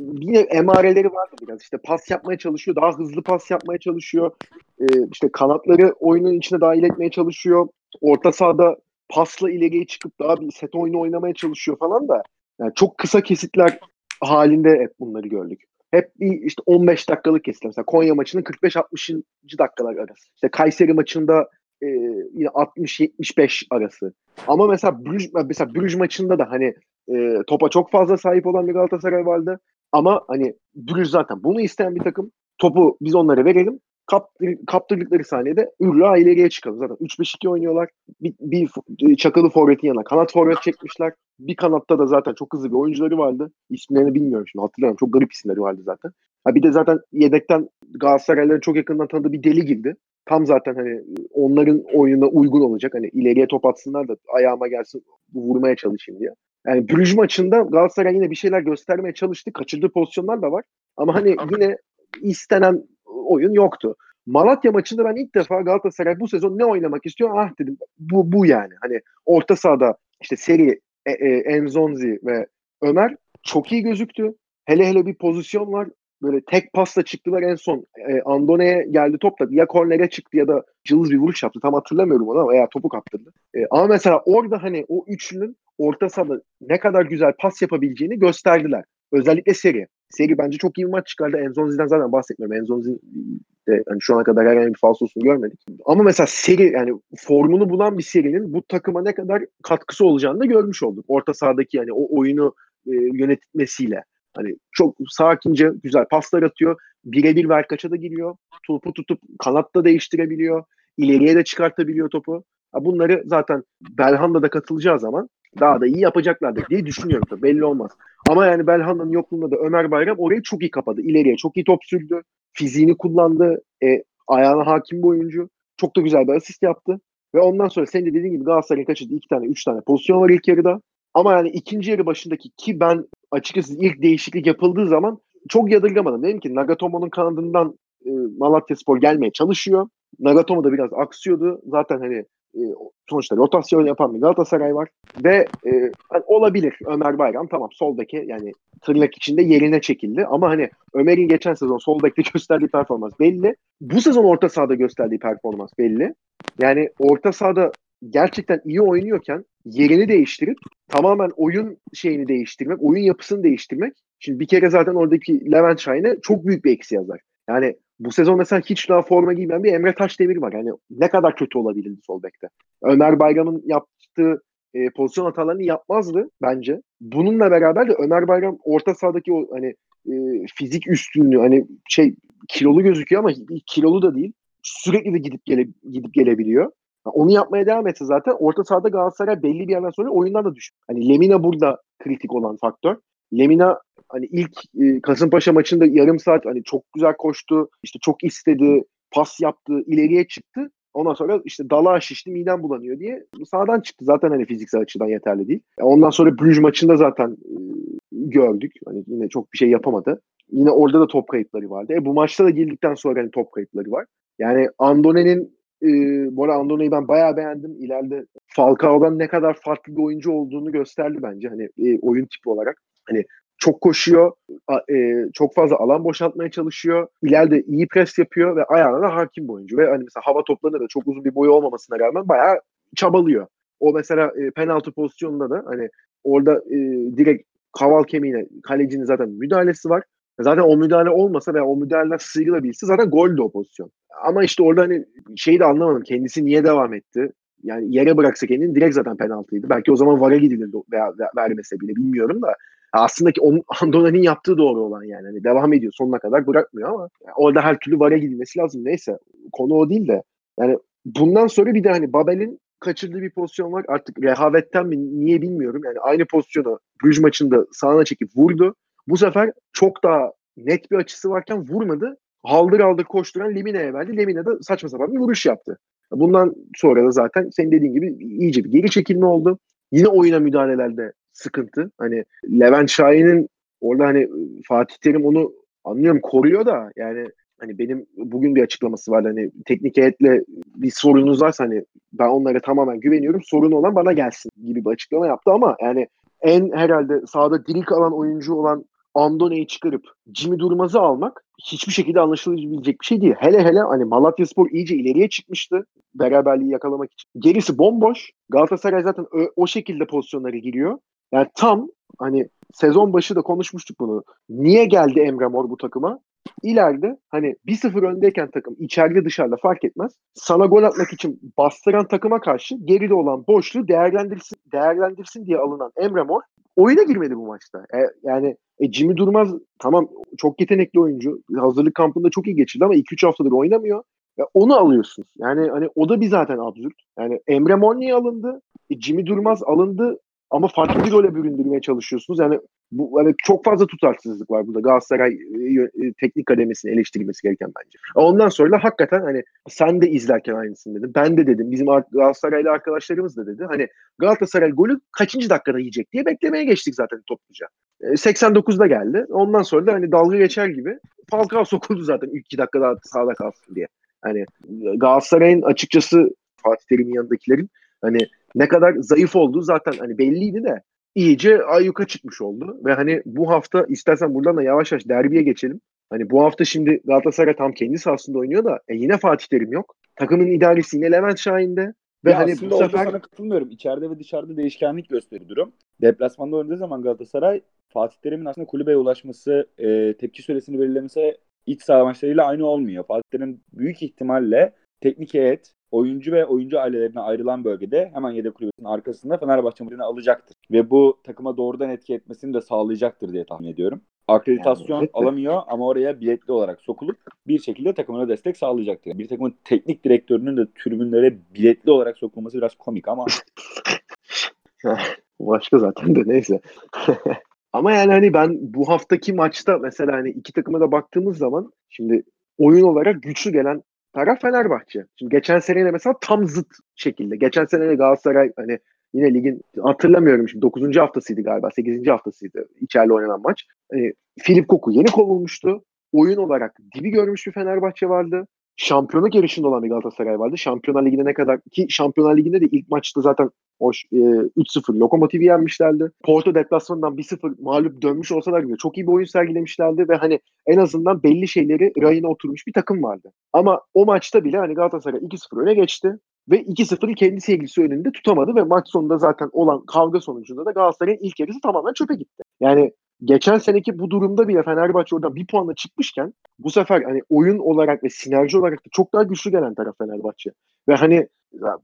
yine emareleri vardı biraz. İşte pas yapmaya çalışıyor. Daha hızlı pas yapmaya çalışıyor. Ee, işte kanatları oyunun içine dahil etmeye çalışıyor. Orta sahada pasla ileriye çıkıp daha bir set oyunu oynamaya çalışıyor falan da yani çok kısa kesitler halinde hep bunları gördük. Hep bir işte 15 dakikalık kesitler. Mesela Konya maçının 45-60. dakikalar arası. İşte Kayseri maçında e, yine 60-75 arası. Ama mesela Brüj, mesela Brüj maçında da hani e, topa çok fazla sahip olan bir Galatasaray vardı. Ama hani Brüj zaten bunu isteyen bir takım. Topu biz onlara verelim kap, kaptırdıkları saniyede Ürla ileriye çıkalım. Zaten 3-5-2 oynuyorlar. Bir, bir çakalı forvetin yanına kanat forvet çekmişler. Bir kanatta da zaten çok hızlı bir oyuncuları vardı. İsimlerini bilmiyorum şimdi hatırlamıyorum. Çok garip isimleri vardı zaten. Ha bir de zaten yedekten Galatasaray'ların çok yakından tanıdığı bir deli girdi. Tam zaten hani onların oyununa uygun olacak. Hani ileriye top atsınlar da ayağıma gelsin vurmaya çalışayım diye. Yani Brüj maçında Galatasaray yine bir şeyler göstermeye çalıştı. Kaçırdığı pozisyonlar da var. Ama hani yine istenen oyun yoktu. Malatya maçında ben ilk defa Galatasaray bu sezon ne oynamak istiyor? Ah dedim bu bu yani. Hani orta sahada işte seri e, e, Enzonzi ve Ömer çok iyi gözüktü. Hele hele bir pozisyon var. Böyle tek pasla çıktılar en son. E, Andone'ye geldi top da ya kornere çıktı ya da cılız bir vuruş yaptı. Tam hatırlamıyorum onu ama veya topu kaptırdı. E, ama mesela orada hani o üçlünün orta sahada ne kadar güzel pas yapabileceğini gösterdiler. Özellikle seri. Seri bence çok iyi bir maç çıkardı. Enzonzi'den zaten bahsetmiyorum. Enzonzi de hani şu ana kadar herhangi bir falsosunu görmedik. Ama mesela seri yani formunu bulan bir serinin bu takıma ne kadar katkısı olacağını da görmüş olduk. Orta sahadaki yani o oyunu e, yönetmesiyle. Hani çok sakince güzel paslar atıyor. Birebir verkaça da giriyor. Topu tutup kanatta değiştirebiliyor. İleriye de çıkartabiliyor topu. Bunları zaten Belhanda'da katılacağı zaman daha da iyi yapacaklardır diye düşünüyorum tabii. Belli olmaz. Ama yani Belhanda'nın yokluğunda da Ömer Bayram orayı çok iyi kapadı. İleriye çok iyi top sürdü. Fiziğini kullandı. E, ayağına hakim bir oyuncu. Çok da güzel bir asist yaptı. Ve ondan sonra senin de dediğin gibi Galatasaray'ın kaçırdığı iki tane, üç tane pozisyon var ilk yarıda. Ama yani ikinci yarı başındaki ki ben açıkçası ilk değişiklik yapıldığı zaman çok yadırgamadım. Dedim ki Nagatomo'nun kanadından e, Malatya Spor gelmeye çalışıyor. Nagatomo da biraz aksıyordu. Zaten hani e, sonuçta rotasyon yapan bir Galatasaray var ve e, hani olabilir Ömer Bayram tamam soldaki yani tırnak içinde yerine çekildi ama hani Ömer'in geçen sezon sol bekte gösterdiği performans belli. Bu sezon orta sahada gösterdiği performans belli. Yani orta sahada gerçekten iyi oynuyorken yerini değiştirip tamamen oyun şeyini değiştirmek, oyun yapısını değiştirmek. Şimdi bir kere zaten oradaki Levent Şahin'e çok büyük bir eksi yazar. Yani bu sezon mesela hiç daha forma giymeyen bir Emre Taşdemir var. Yani ne kadar kötü olabilirdi sol bekte. Ömer Bayram'ın yaptığı e, pozisyon hatalarını yapmazdı bence. Bununla beraber de Ömer Bayram orta sahadaki o hani e, fizik üstünlüğü hani şey kilolu gözüküyor ama kilolu da değil. Sürekli de gidip gele, gidip gelebiliyor. Onu yapmaya devam etse zaten orta sahada Galatasaray belli bir yerden sonra oyundan da düşüyor. Hani Lemina burada kritik olan faktör. Lemina hani ilk e, Kasımpaşa maçında yarım saat hani çok güzel koştu. işte çok istedi, pas yaptı, ileriye çıktı. Ondan sonra işte dalağa şişti, midem bulanıyor diye sağdan çıktı. Zaten hani fiziksel açıdan yeterli değil. Ondan sonra Bruges maçında zaten e, gördük. Hani yine çok bir şey yapamadı. Yine orada da top kayıpları vardı. E, bu maçta da girdikten sonra hani top kayıpları var. Yani Andone'nin e, bu arada Andone'yi ben bayağı beğendim. İleride Falcao'dan ne kadar farklı bir oyuncu olduğunu gösterdi bence. Hani e, oyun tipi olarak. Hani çok koşuyor, e, çok fazla alan boşaltmaya çalışıyor. İleride iyi pres yapıyor ve ayağına da hakim bir oyuncu. Ve hani mesela hava toplarında da çok uzun bir boyu olmamasına rağmen bayağı çabalıyor. O mesela e, penaltı pozisyonunda da hani orada e, direkt kaval kemiğine kalecinin zaten müdahalesi var. Zaten o müdahale olmasa veya o müdahaleler sıyrılabilse zaten goldü o pozisyon. Ama işte orada hani şeyi de anlamadım. Kendisi niye devam etti? Yani yere bıraksa kendini direkt zaten penaltıydı. Belki o zaman VAR'a gidilirdi veya vermese bile bilmiyorum da. Aslında ki Andona'nın yaptığı doğru olan yani. Hani devam ediyor sonuna kadar bırakmıyor ama yani orada her türlü VAR'a gidilmesi lazım. Neyse konu o değil de. Yani bundan sonra bir de hani Babel'in kaçırdığı bir pozisyon var. Artık rehavetten mi niye bilmiyorum. Yani aynı pozisyonu Bruges maçında sağına çekip vurdu. Bu sefer çok daha net bir açısı varken vurmadı. Haldır haldır koşturan Lemine'ye verdi. Lemine de saçma sapan bir vuruş yaptı. Bundan sonra da zaten senin dediğin gibi iyice bir geri çekilme oldu. Yine oyuna müdahalelerde sıkıntı. Hani Levent Şahin'in orada hani Fatih Terim onu anlıyorum koruyor da yani hani benim bugün bir açıklaması var hani teknik heyetle bir sorunuz varsa hani ben onlara tamamen güveniyorum sorun olan bana gelsin gibi bir açıklama yaptı ama yani en herhalde sahada diri kalan oyuncu olan Andone'yi çıkarıp Jimmy Durmaz'ı almak hiçbir şekilde anlaşılabilecek bir şey değil. Hele hele hani Malatya Spor iyice ileriye çıkmıştı beraberliği yakalamak için. Gerisi bomboş. Galatasaray zaten o, o şekilde pozisyonlara giriyor. Yani tam hani sezon başı da konuşmuştuk bunu. Niye geldi Emre Mor bu takıma? İleride hani 1-0 öndeyken takım içeride dışarıda fark etmez. Sana gol atmak için bastıran takıma karşı geride olan boşluğu değerlendirsin, değerlendirsin diye alınan Emre Mor oyuna girmedi bu maçta. E, yani e, Jimmy Durmaz tamam çok yetenekli oyuncu. Hazırlık kampında çok iyi geçirdi ama 2-3 haftadır oynamıyor. E, onu alıyorsun. Yani hani o da bir zaten absürt. Yani Emre Mor niye alındı? E, Jimmy Durmaz alındı ama farklı bir role büründürmeye çalışıyorsunuz. Yani bu hani çok fazla tutarsızlık var burada Galatasaray e, e, teknik kademesini eleştirilmesi gereken bence. Ondan sonra da hakikaten hani sen de izlerken aynısını dedim. Ben de dedim. Bizim Galatasaraylı arkadaşlarımız da dedi. Hani Galatasaray golü kaçıncı dakikada yiyecek diye beklemeye geçtik zaten topluca. 89'da e, geldi. Ondan sonra da hani dalga geçer gibi Falcao sokuldu zaten ilk iki dakikada sağda kalsın diye. Hani Galatasaray'ın açıkçası Fatih Terim'in yanındakilerin hani ne kadar zayıf olduğu zaten hani belliydi de iyice ayyuka çıkmış oldu. Ve hani bu hafta istersen buradan da yavaş yavaş derbiye geçelim. Hani bu hafta şimdi Galatasaray tam kendi sahasında oynuyor da e yine Fatih Terim yok. Takımın idaresi yine Levent Şahin'de. Ve ya hani aslında bu sefer sana katılmıyorum. İçeride ve dışarıda değişkenlik gösteriyor durum. Deplasmanda oynadığı zaman Galatasaray Fatih Terim'in aslında kulübeye ulaşması, e, tepki süresini belirlemesi iç saha maçlarıyla aynı olmuyor. Fatih Terim büyük ihtimalle teknik heyet, oyuncu ve oyuncu ailelerine ayrılan bölgede hemen yedek kulübesinin arkasında Fenerbahçe maçını alacaktır. Ve bu takıma doğrudan etki etmesini de sağlayacaktır diye tahmin ediyorum. Akreditasyon yani, alamıyor ama oraya biletli olarak sokulup bir şekilde takımına destek sağlayacaktır. Bir takımın teknik direktörünün de tribünlere biletli olarak sokulması biraz komik ama Başka zaten de neyse. Ama yani hani ben bu haftaki maçta mesela hani iki takıma da baktığımız zaman şimdi oyun olarak güçlü gelen taraf Fenerbahçe. Şimdi geçen seneyle mesela tam zıt şekilde. Geçen sene Galatasaray hani yine ligin hatırlamıyorum şimdi 9. haftasıydı galiba 8. haftasıydı içeride oynanan maç. Hani Filip Koku yeni kovulmuştu. Oyun olarak dibi görmüş bir Fenerbahçe vardı. Şampiyonluk yarışında olan bir Galatasaray vardı. Şampiyonlar Ligi'ne ne kadar ki Şampiyonlar Ligi'nde de ilk maçta zaten Hoş e, 3-0 Lokomotiv'i yenmişlerdi. Porto deplasmanından 1-0 mağlup dönmüş olsalar bile çok iyi bir oyun sergilemişlerdi ve hani en azından belli şeyleri rayına oturmuş bir takım vardı. Ama o maçta bile hani Galatasaray 2-0 öne geçti ve 2-0'ı kendi sevgilisi önünde tutamadı ve maç sonunda zaten olan kavga sonucunda da Galatasaray'ın ilk yarısı tamamen çöpe gitti. Yani geçen seneki bu durumda bile Fenerbahçe oradan bir puanla çıkmışken bu sefer hani oyun olarak ve sinerji olarak da çok daha güçlü gelen taraf Fenerbahçe. Ve hani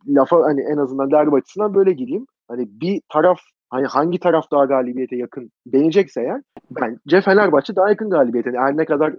lafa hani en azından derbi açısından böyle gireyim. Hani bir taraf hani hangi taraf daha galibiyete yakın deneyecekse eğer bence Fenerbahçe daha yakın galibiyete. Yani her ne kadar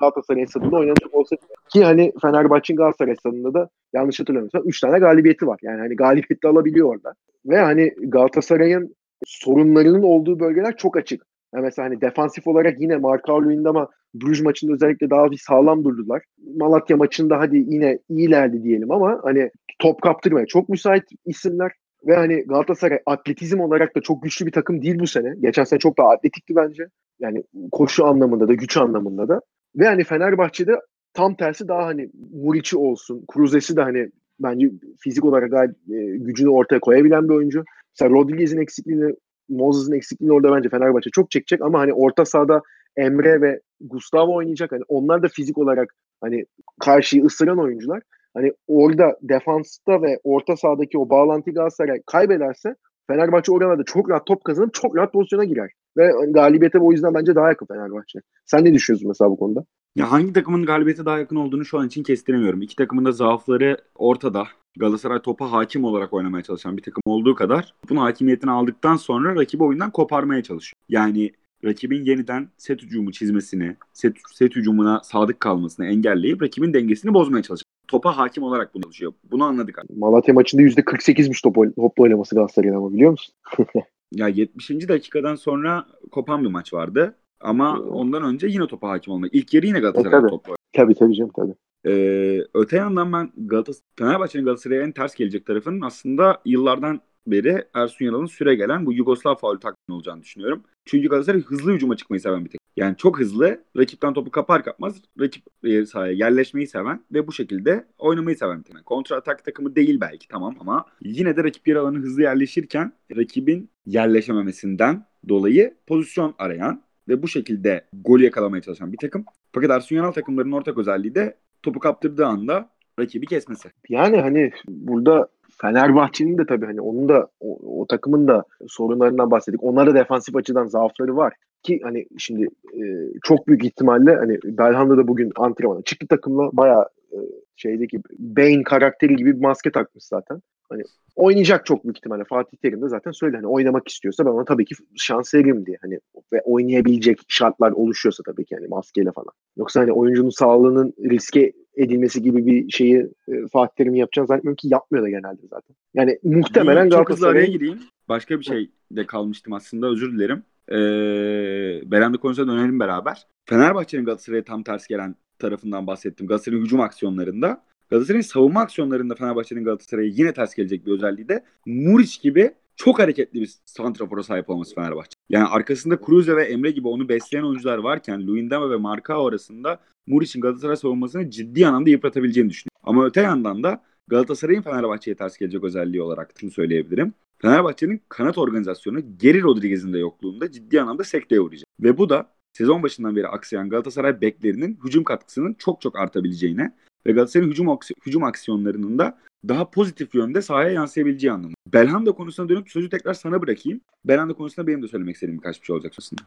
Galatasaray stadında oynanacak olsa ki hani Fenerbahçe'nin Galatasaray stadında da yanlış hatırlamıyorsam 3 tane galibiyeti var. Yani hani galibiyet de alabiliyor orada. Ve hani Galatasaray'ın sorunlarının olduğu bölgeler çok açık. Yani mesela hani defansif olarak yine Marka ama Bruges maçında özellikle daha bir sağlam durdular. Malatya maçında hadi yine iyilerdi diyelim ama hani top kaptırmaya çok müsait isimler. Ve hani Galatasaray atletizm olarak da çok güçlü bir takım değil bu sene. Geçen sene çok daha atletikti bence. Yani koşu anlamında da güç anlamında da. Ve hani Fenerbahçe'de tam tersi daha hani Muriç'i olsun, Kruzes'i de hani bence fizik olarak gayet e, gücünü ortaya koyabilen bir oyuncu. Mesela Rodriguez'in eksikliğini, Moses'ın eksikliğini orada bence Fenerbahçe çok çekecek ama hani orta sahada Emre ve Gustavo oynayacak. Hani onlar da fizik olarak hani karşıyı ısıran oyuncular. Hani orada defansta ve orta sahadaki o bağlantı Galatasaray kaybederse Fenerbahçe oralarda çok rahat top kazanıp çok rahat pozisyona girer. Ve galibiyete o yüzden bence daha yakın Fenerbahçe. Sen ne düşünüyorsun mesela bu konuda? Ya hangi takımın galibiyete daha yakın olduğunu şu an için kestiremiyorum. İki takımın da zaafları ortada. Galatasaray topa hakim olarak oynamaya çalışan bir takım olduğu kadar bunun hakimiyetini aldıktan sonra rakibi oyundan koparmaya çalışıyor. Yani rakibin yeniden set hücumu çizmesini, set, set hücumuna sadık kalmasını engelleyip rakibin dengesini bozmaya çalışıyor. Topa hakim olarak bunu çalışıyor. Bunu anladık. Abi. Malatya maçında %48'miş top, topla oynaması Galatasaray'ın ama biliyor musun? ya 70. dakikadan sonra kopan bir maç vardı. Ama ondan önce yine topa hakim olmak. İlk yarı yine Galatasaray e, tabii. topla Tabii tabii canım tabii. Ee, öte yandan ben Galatasaray, Fenerbahçe'nin Galatasaray'a en ters gelecek tarafının aslında yıllardan beri Ersun Yanal'ın süre gelen bu Yugoslav faul taktiğinin olacağını düşünüyorum. Çünkü Galatasaray hızlı hücuma çıkmayı seven bir tek. Yani çok hızlı, rakipten topu kapar kapmaz rakip e, sahaya yerleşmeyi seven ve bu şekilde oynamayı seven bir takım. Kontra atak takımı değil belki tamam ama yine de rakip yer alanı hızlı yerleşirken rakibin yerleşememesinden dolayı pozisyon arayan ve bu şekilde golü yakalamaya çalışan bir takım. Fakat Ersun Yanal takımlarının ortak özelliği de topu kaptırdığı anda rakibi kesmesi. Yani hani burada Fenerbahçe'nin de tabii hani onun da o, o takımın da sorunlarından bahsettik. Onlara defansif açıdan zaafları var. Ki hani şimdi e, çok büyük ihtimalle hani Belhanda da bugün antrenmana çıktı takımla bayağı e, şeydeki Bane karakteri gibi bir maske takmış zaten. Hani oynayacak çok büyük ihtimalle. Fatih Terim de zaten söyle hani oynamak istiyorsa ben ona tabii ki şans veririm diye. Hani ve oynayabilecek şartlar oluşuyorsa tabii ki hani maskeyle falan. Yoksa hani oyuncunun sağlığının riske edilmesi gibi bir şeyi e, Fatih Terim yapacağını zannetmiyorum ki yapmıyor da genelde zaten. Yani muhtemelen Çok hızlı araya gireyim. Başka bir şey de kalmıştım aslında özür dilerim. Ee, Beren'de konusuna dönelim beraber. Fenerbahçe'nin Galatasaray'a tam ters gelen tarafından bahsettim. Galatasaray'ın hücum aksiyonlarında Galatasaray'ın savunma aksiyonlarında Fenerbahçe'nin Galatasaray'a yine ters gelecek bir özelliği de Muriç gibi çok hareketli bir santrafora sahip olması Fenerbahçe. Yani arkasında Cruze ve Emre gibi onu besleyen oyuncular varken Luyendama ve Marcao arasında Muriç'in Galatasaray savunmasını ciddi anlamda yıpratabileceğini düşünüyorum. Ama öte yandan da Galatasaray'ın Fenerbahçe'ye ters gelecek özelliği olarak şunu söyleyebilirim. Fenerbahçe'nin kanat organizasyonu Geri Rodriguez'in de yokluğunda ciddi anlamda sekteye uğrayacak. Ve bu da sezon başından beri aksayan Galatasaray beklerinin hücum katkısının çok çok artabileceğine ve Galatasaray'ın hücum, hücum aksiyonlarının da daha pozitif yönde sahaya yansıyabileceği anlamı. Belhanda konusuna dönüp sözü tekrar sana bırakayım. Belhanda konusunda benim de söylemek istediğim birkaç bir şey olacak aslında.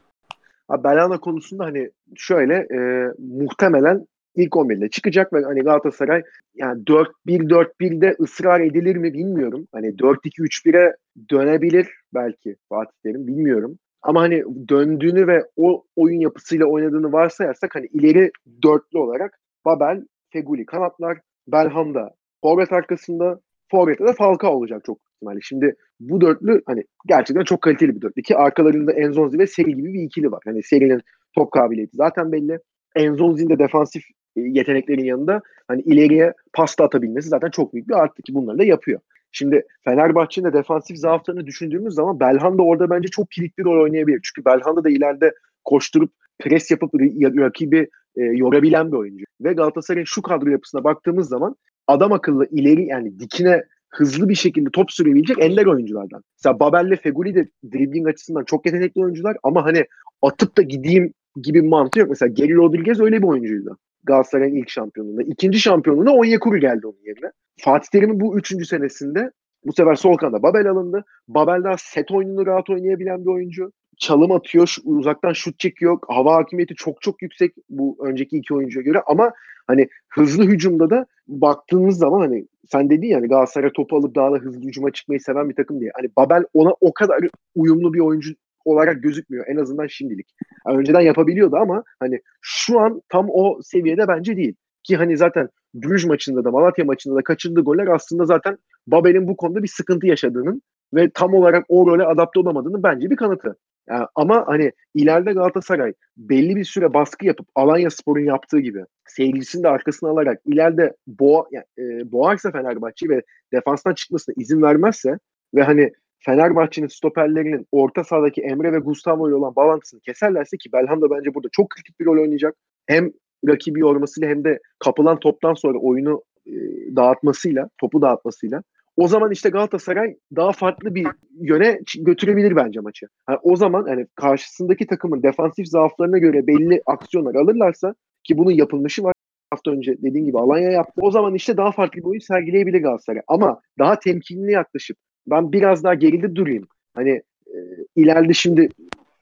Abi Belhanda konusunda hani şöyle e, muhtemelen ilk 11'de çıkacak ve hani Galatasaray yani 4-1-4-1'de ısrar edilir mi bilmiyorum. Hani 4-2-3-1'e dönebilir belki Fatih Terim bilmiyorum. Ama hani döndüğünü ve o oyun yapısıyla oynadığını varsayarsak hani ileri dörtlü olarak Babel, Feguli kanatlar, Belhanda forvet arkasında, forvette de Falcao olacak çok ihtimalle. Şimdi bu dörtlü hani gerçekten çok kaliteli bir dörtlü ki arkalarında Enzonzi ve Seri gibi bir ikili var. Hani Seri'nin top kabiliyeti zaten belli. Enzonzi'nin de defansif e, yeteneklerin yanında hani ileriye pasta atabilmesi zaten çok büyük bir artı ki bunları da yapıyor. Şimdi Fenerbahçe'nin de defansif zaaflarını düşündüğümüz zaman Belhanda orada bence çok kilit bir rol oynayabilir. Çünkü Belhanda da ileride koşturup pres yapıp rakibi e, yorabilen bir oyuncu. Ve Galatasaray'ın şu kadro yapısına baktığımız zaman adam akıllı ileri yani dikine hızlı bir şekilde top sürebilecek ender oyunculardan. Mesela Babel ile Feguli de dribbling açısından çok yetenekli oyuncular ama hani atıp da gideyim gibi mantığı yok. Mesela Geri Rodriguez öyle bir oyuncuydu. Galatasaray'ın ilk şampiyonluğunda. İkinci şampiyonluğunda Onyekuru geldi onun yerine. Fatih Terim'in bu üçüncü senesinde bu sefer sol kanada Babel alındı. Babel daha set oyununu rahat oynayabilen bir oyuncu. Çalım atıyor, uzaktan şut çekiyor. Hava hakimiyeti çok çok yüksek bu önceki iki oyuncuya göre ama hani hızlı hücumda da baktığımız zaman hani sen dedin yani Galatasaray topu alıp daha da hızlı hücuma çıkmayı seven bir takım diye. Hani Babel ona o kadar uyumlu bir oyuncu olarak gözükmüyor en azından şimdilik. Yani önceden yapabiliyordu ama hani şu an tam o seviyede bence değil. Ki hani zaten Brüj maçında da Malatya maçında da kaçırdığı goller aslında zaten Babel'in bu konuda bir sıkıntı yaşadığının ve tam olarak o role adapte olamadığının bence bir kanıtı. Yani ama hani ileride Galatasaray belli bir süre baskı yapıp Alanya Spor'un yaptığı gibi seyircisini de arkasına alarak ileride boğa, yani, e, boğarsa Fenerbahçe ve defanstan çıkmasına izin vermezse ve hani Fenerbahçe'nin stoperlerinin orta sahadaki Emre ve Gustavo ile olan bağlantısını keserlerse ki Belhanda bence burada çok kritik bir rol oynayacak. Hem rakibi yormasıyla hem de kapılan toptan sonra oyunu e, dağıtmasıyla, topu dağıtmasıyla o zaman işte Galatasaray daha farklı bir yöne götürebilir bence maçı. Yani o zaman yani karşısındaki takımın defansif zaaflarına göre belli aksiyonlar alırlarsa ki bunun yapılmışı var hafta önce dediğim gibi Alanya yaptı. O zaman işte daha farklı bir oyun sergileyebilir Galatasaray. Ama daha temkinli yaklaşıp ben biraz daha geride durayım. Hani e, ileride şimdi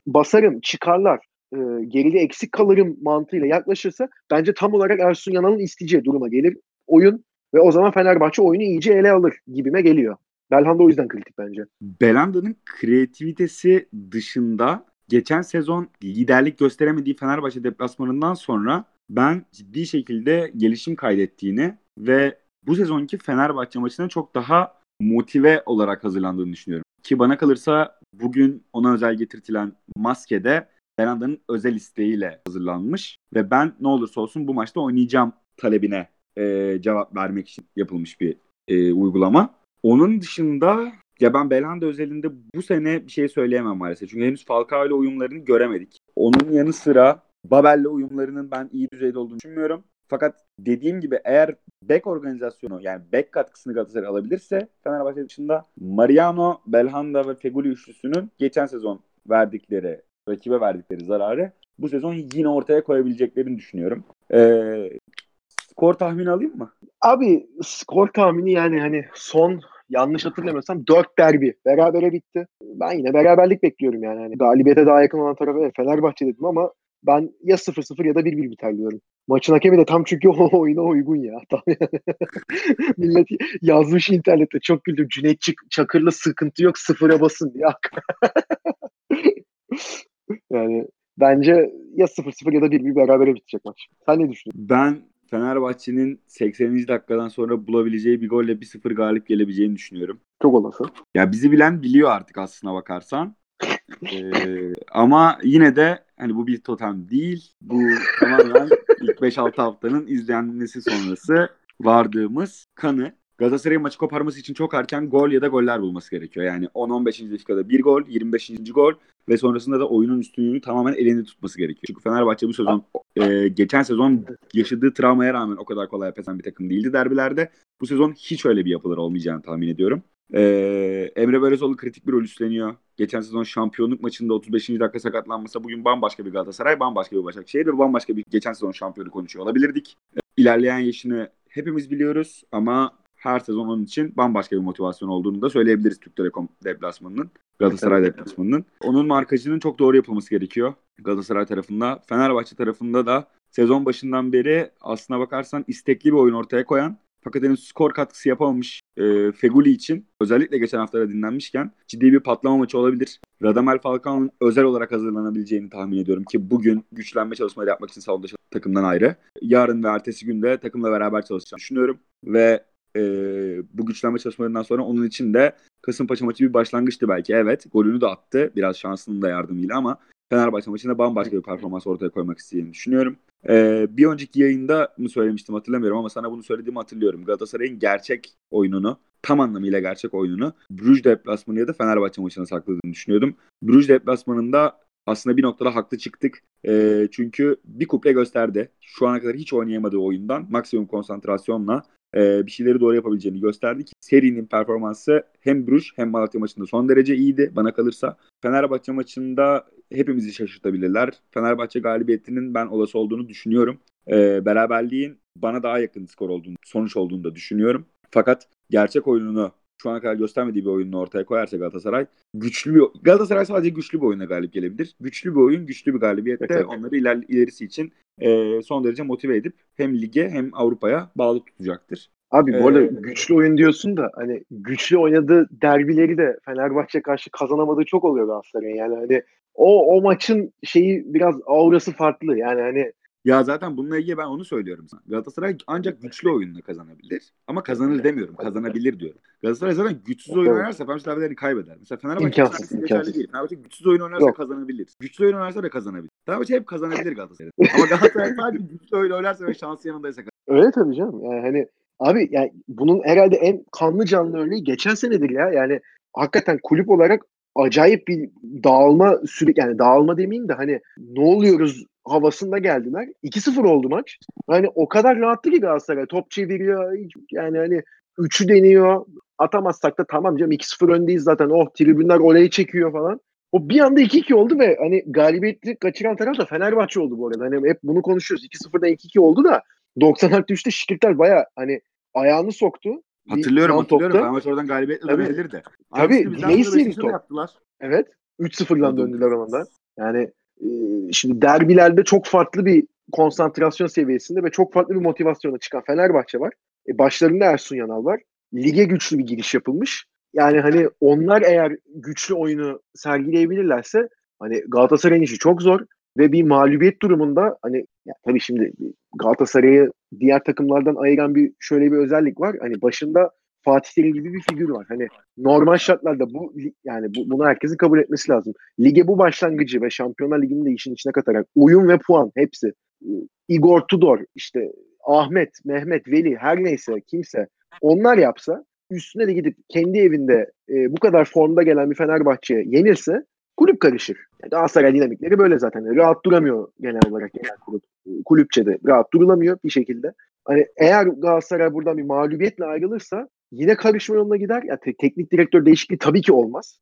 basarım, çıkarlar, e, geride eksik kalırım mantığıyla yaklaşırsa bence tam olarak Ersun Yanal'ın isteyeceği duruma gelir oyun ve o zaman Fenerbahçe oyunu iyice ele alır gibime geliyor. Belhanda o yüzden kritik bence. Belanda'nın kreativitesi dışında geçen sezon liderlik gösteremediği Fenerbahçe deplasmanından sonra ben ciddi şekilde gelişim kaydettiğini ve bu sezonki Fenerbahçe maçına çok daha motive olarak hazırlandığını düşünüyorum. Ki bana kalırsa bugün ona özel getirtilen maskede Belanda'nın özel isteğiyle hazırlanmış ve ben ne olursa olsun bu maçta oynayacağım talebine e, cevap vermek için yapılmış bir e, uygulama. Onun dışında ya ben Belhanda özelinde bu sene bir şey söyleyemem maalesef. Çünkü henüz Falcao ile uyumlarını göremedik. Onun yanı sıra Babel'le uyumlarının ben iyi düzeyde olduğunu düşünmüyorum. Fakat dediğim gibi eğer back organizasyonu yani back katkısını Galatasaray alabilirse Fenerbahçe dışında Mariano, Belhanda ve Feguli üçlüsünün geçen sezon verdikleri, rakibe verdikleri zararı bu sezon yine ortaya koyabileceklerini düşünüyorum. Ee, skor tahmini alayım mı? Abi skor tahmini yani hani son yanlış hatırlamıyorsam 4 derbi berabere bitti. Ben yine beraberlik bekliyorum yani. Hani galibiyete daha yakın olan tarafı Fenerbahçe dedim ama ben ya 0-0 ya da 1-1 biter diyorum. Maçın hakemi de tam çünkü o oyuna uygun ya. Tam Millet yazmış internette çok güldüm. Cüneyt Çakır'la sıkıntı yok sıfıra basın diye. Yani bence ya 0-0 ya da 1-1 berabere bitecek maç. Sen ne düşünüyorsun? Ben Fenerbahçe'nin 80. dakikadan sonra bulabileceği bir golle 1-0 galip gelebileceğini düşünüyorum. Çok olası. Ya bizi bilen biliyor artık aslına bakarsan. ee, ama yine de hani bu bir totem değil. Bu tamamen ilk 5-6 haftanın izlenmesi sonrası vardığımız kanı. Galatasaray maçı koparması için çok erken gol ya da goller bulması gerekiyor. Yani 10-15. dakikada bir gol, 25. gol ve sonrasında da oyunun üstünlüğünü tamamen elinde tutması gerekiyor. Çünkü Fenerbahçe bu sezon e, geçen sezon yaşadığı travmaya rağmen o kadar kolay pes bir takım değildi derbilerde. Bu sezon hiç öyle bir yapılar olmayacağını tahmin ediyorum. Ee, Emre Belözoğlu kritik bir rol üstleniyor. Geçen sezon şampiyonluk maçında 35. dakika sakatlanmasa bugün bambaşka bir Galatasaray, bambaşka bir Başakşehir ve bambaşka bir geçen sezon şampiyonu konuşuyor olabilirdik. Ee, ilerleyen yaşını hepimiz biliyoruz ama her sezon onun için bambaşka bir motivasyon olduğunu da söyleyebiliriz Türk Telekom deplasmanının. Galatasaray deplasmanının. Onun markajının çok doğru yapılması gerekiyor Galatasaray tarafında. Fenerbahçe tarafında da sezon başından beri aslına bakarsan istekli bir oyun ortaya koyan fakat henüz skor katkısı yapamamış e, Feguli için özellikle geçen haftada dinlenmişken ciddi bir patlama maçı olabilir. Radamel Falcao'nun özel olarak hazırlanabileceğini tahmin ediyorum ki bugün güçlenme çalışmaları yapmak için salonda takımdan ayrı. Yarın ve ertesi günde takımla beraber çalışacağını düşünüyorum ve e, bu güçlenme çalışmalarından sonra onun için de Kasımpaşa maçı bir başlangıçtı belki. Evet golünü de attı biraz şansının da yardımıyla ama Fenerbahçe maçında bambaşka bir performans ortaya koymak istediğini düşünüyorum. Ee, bir önceki yayında mı söylemiştim hatırlamıyorum ama sana bunu söylediğimi hatırlıyorum. Galatasaray'ın gerçek oyununu, tam anlamıyla gerçek oyununu Bruges deplasmanı ya da Fenerbahçe maçına sakladığını düşünüyordum. Bruges deplasmanında aslında bir noktada haklı çıktık. E, çünkü bir kuple gösterdi. Şu ana kadar hiç oynayamadığı oyundan maksimum konsantrasyonla e, bir şeyleri doğru yapabileceğini gösterdi ki serinin performansı hem Bruges hem Malatya maçında son derece iyiydi bana kalırsa. Fenerbahçe maçında hepimizi şaşırtabilirler. Fenerbahçe galibiyetinin ben olası olduğunu düşünüyorum. E, beraberliğin bana daha yakın skor olduğunu, sonuç olduğunu da düşünüyorum. Fakat gerçek oyununu şu ana kadar göstermediği bir oyununu ortaya koyarsa Galatasaray güçlü bir Galatasaray sadece güçlü bir oyuna galip gelebilir. Güçlü bir oyun, güçlü bir galibiyette evet, onları iler, ilerisi için e, son derece motive edip hem lige hem Avrupa'ya bağlı tutacaktır. Abi bu arada ee, güçlü oyun diyorsun da hani güçlü oynadığı derbileri de Fenerbahçe karşı kazanamadığı çok oluyor Galatasaray'ın. Yani hani o o maçın şeyi biraz aurası farklı. Yani hani ya zaten bununla ilgili ben onu söylüyorum sana. Galatasaray ancak güçlü oyunla kazanabilir. Ama kazanır demiyorum. Kazanabilir diyorum. Galatasaray zaten güçsüz oyun oynarsa Fenerbahçe kaybeder. Mesela Fenerbahçe imkansız, imkansız. değil. Fenerbahçe güçsüz oyun oynarsa Yok. kazanabilir. Güçlü oyun oynarsa da kazanabilir. Fenerbahçe hep kazanabilir Galatasaray. Ama Galatasaray sadece güçlü oyun oynarsa ve şansı yanındaysa kazanır. Öyle tabii canım. Yani hani abi yani bunun herhalde en kanlı canlı örneği geçen senedir ya. Yani hakikaten kulüp olarak acayip bir dağılma sürekli yani dağılma demeyeyim de hani ne oluyoruz havasında geldiler. 2-0 oldu maç. Hani o kadar rahattı ki Galatasaray. Top çeviriyor. Yani hani 3'ü deniyor. Atamazsak da tamam canım 2-0 öndeyiz zaten. Oh tribünler olayı çekiyor falan. O bir anda 2-2 oldu ve hani galibiyeti kaçıran taraf da Fenerbahçe oldu bu arada. Hani hep bunu konuşuyoruz. 2-0'dan 2-2 oldu da 90 artı 3'te Şikirtler baya hani ayağını soktu. Hatırlıyorum hatırlıyorum. Fenerbahçe oradan galibiyetle Tabii. dönebilirdi. Tabii. Delay series top. Yaptılar. Evet. 3-0'dan döndüler ondan. Yani şimdi derbilerde çok farklı bir konsantrasyon seviyesinde ve çok farklı bir motivasyona çıkan Fenerbahçe var. E, başlarında Ersun Yanal var. Lige güçlü bir giriş yapılmış. Yani hani onlar eğer güçlü oyunu sergileyebilirlerse hani Galatasaray'ın işi çok zor ve bir mağlubiyet durumunda hani ya tabii şimdi Galatasaray'ı diğer takımlardan ayıran bir şöyle bir özellik var. Hani başında Fatih Terim gibi bir figür var. Hani normal şartlarda bu yani bu, bunu herkesin kabul etmesi lazım. Lige bu başlangıcı ve Şampiyonlar Ligi'nin de işin içine katarak oyun ve puan hepsi Igor Tudor işte Ahmet, Mehmet, Veli her neyse kimse onlar yapsa üstüne de gidip kendi evinde e, bu kadar formda gelen bir Fenerbahçe'ye yenirse kulüp karışır. Galatasaray dinamikleri böyle zaten. Rahat duramıyor genel olarak genel kulüp. Kulüpçe de rahat durulamıyor bir şekilde. Hani eğer Galatasaray buradan bir mağlubiyetle ayrılırsa yine karışma yoluna gider. Yani te- teknik direktör değişikliği tabii ki olmaz.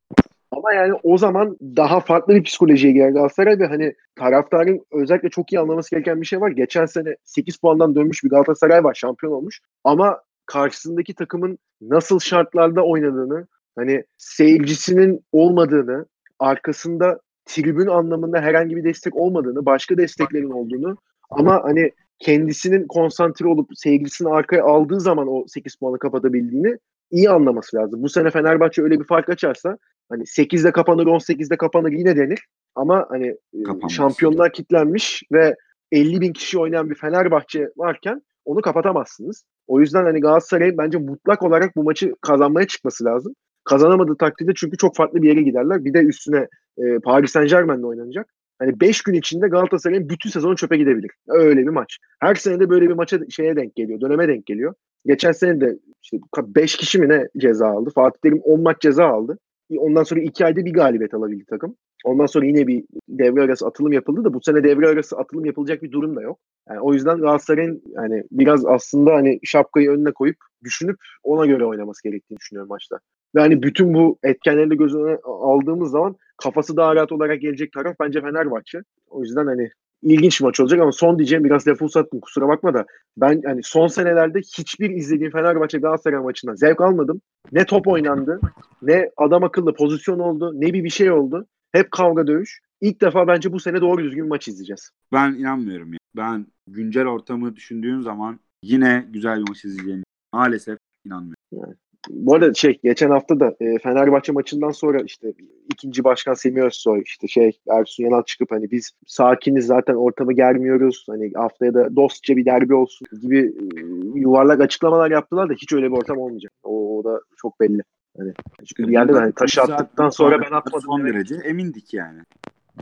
Ama yani o zaman daha farklı bir psikolojiye girer Galatasaray ve hani taraftarın özellikle çok iyi anlaması gereken bir şey var. Geçen sene 8 puandan dönmüş bir Galatasaray var şampiyon olmuş. Ama karşısındaki takımın nasıl şartlarda oynadığını, hani seyircisinin olmadığını, arkasında tribün anlamında herhangi bir destek olmadığını, başka desteklerin olduğunu ama hani kendisinin konsantre olup sevgilisini arkaya aldığı zaman o 8 puanı kapatabildiğini iyi anlaması lazım. Bu sene Fenerbahçe öyle bir fark açarsa hani 8'de kapanır 18'de kapanır yine denir. Ama hani e, Kapanmaz. şampiyonlar kitlenmiş ve 50 bin kişi oynayan bir Fenerbahçe varken onu kapatamazsınız. O yüzden hani Galatasaray bence mutlak olarak bu maçı kazanmaya çıkması lazım. Kazanamadığı takdirde çünkü çok farklı bir yere giderler. Bir de üstüne e, Paris Saint Germain'le oynanacak. Hani 5 gün içinde Galatasaray'ın bütün sezonu çöpe gidebilir. Öyle bir maç. Her sene de böyle bir maça şeye denk geliyor. Döneme denk geliyor. Geçen sene de işte 5 kişi mi ne ceza aldı? Fatih Terim 10 maç ceza aldı. Ondan sonra 2 ayda bir galibiyet alabildi takım. Ondan sonra yine bir devre arası atılım yapıldı da bu sene devre arası atılım yapılacak bir durum da yok. Yani o yüzden Galatasaray'ın yani biraz aslında hani şapkayı önüne koyup düşünüp ona göre oynaması gerektiğini düşünüyorum maçta. Ve hani bütün bu etkenleri göz önüne aldığımız zaman kafası daha rahat olarak gelecek taraf bence Fenerbahçe. O yüzden hani ilginç bir maç olacak ama son diyeceğim biraz lafı uzattım kusura bakma da ben hani son senelerde hiçbir izlediğim Fenerbahçe Galatasaray maçından zevk almadım. Ne top oynandı, ne adam akıllı pozisyon oldu, ne bir bir şey oldu. Hep kavga dövüş. İlk defa bence bu sene doğru düzgün maç izleyeceğiz. Ben inanmıyorum ya. Ben güncel ortamı düşündüğün zaman yine güzel bir maç izleyeceğim. Maalesef inanmıyorum. Bu arada şey geçen hafta da e, Fenerbahçe maçından sonra işte ikinci başkan Semih Özsoy işte şey Ersun Yanal çıkıp hani biz sakiniz zaten ortamı germiyoruz. Hani haftaya da dostça bir derbi olsun gibi e, yuvarlak açıklamalar yaptılar da hiç öyle bir ortam olmayacak. O, o da çok belli. Hani çünkü bir yerde de hani taşı attıktan sonra ben atmadım. Son derece emindik yani.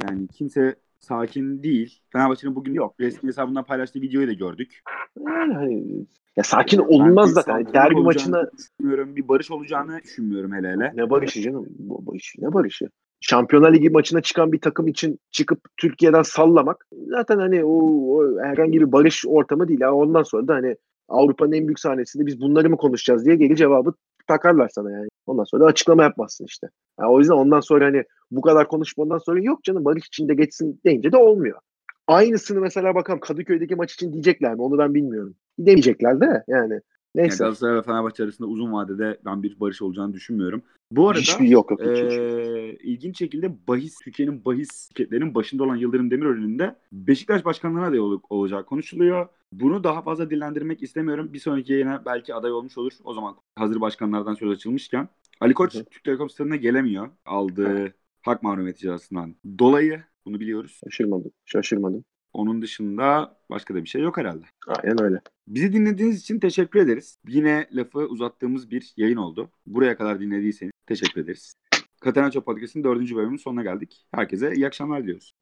Yani kimse sakin değil. Fenerbahçe'nin bugün Yok. resmi hesabından paylaştığı videoyu da gördük. Yani hani ya sakin bir zaten. Saldırı derbi maçına düşünmüyorum. Bir barış olacağını düşünmüyorum hele hele. Ne barışı canım? Bu barış, ne barışı? Şampiyonlar Ligi maçına çıkan bir takım için çıkıp Türkiye'den sallamak zaten hani o, o herhangi bir barış ortamı değil. Yani ondan sonra da hani Avrupa'nın en büyük sahnesinde biz bunları mı konuşacağız diye geri cevabı takarlar sana yani. Ondan sonra da açıklama yapmazsın işte. Yani o yüzden ondan sonra hani bu kadar konuşmadan sonra yok canım barış içinde geçsin deyince de olmuyor. Aynısını mesela bakalım Kadıköy'deki maç için diyecekler mi? Onu ben bilmiyorum. Demeyecekler de yani. Yani Neyse. Galatasaray ve Fenerbahçe arasında uzun vadede ben bir barış olacağını düşünmüyorum. Bu arada Hiçbir yok yok. hiç. Ee, ilginç şekilde bahis Türkiye'nin bahis şirketlerinin başında olan Yıldırım Demirören'in de Beşiktaş başkanlığına aday ol- olacağı konuşuluyor. Bunu daha fazla dillendirmek istemiyorum. Bir sonraki yayına belki aday olmuş olur. O zaman hazır başkanlardan söz açılmışken. Ali Koç Hı hı. Türk Telekom stadına gelemiyor. Aldığı hak mahrumiyeti cezasından dolayı. Bunu biliyoruz. Şaşırmadım. Şaşırmadım. Onun dışında başka da bir şey yok herhalde. Aynen öyle. Bizi dinlediğiniz için teşekkür ederiz. Yine lafı uzattığımız bir yayın oldu. Buraya kadar dinlediyseniz teşekkür ederiz. Katenaço Podcast'ın dördüncü bölümünün sonuna geldik. Herkese iyi akşamlar diliyoruz.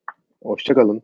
Hoşçakalın.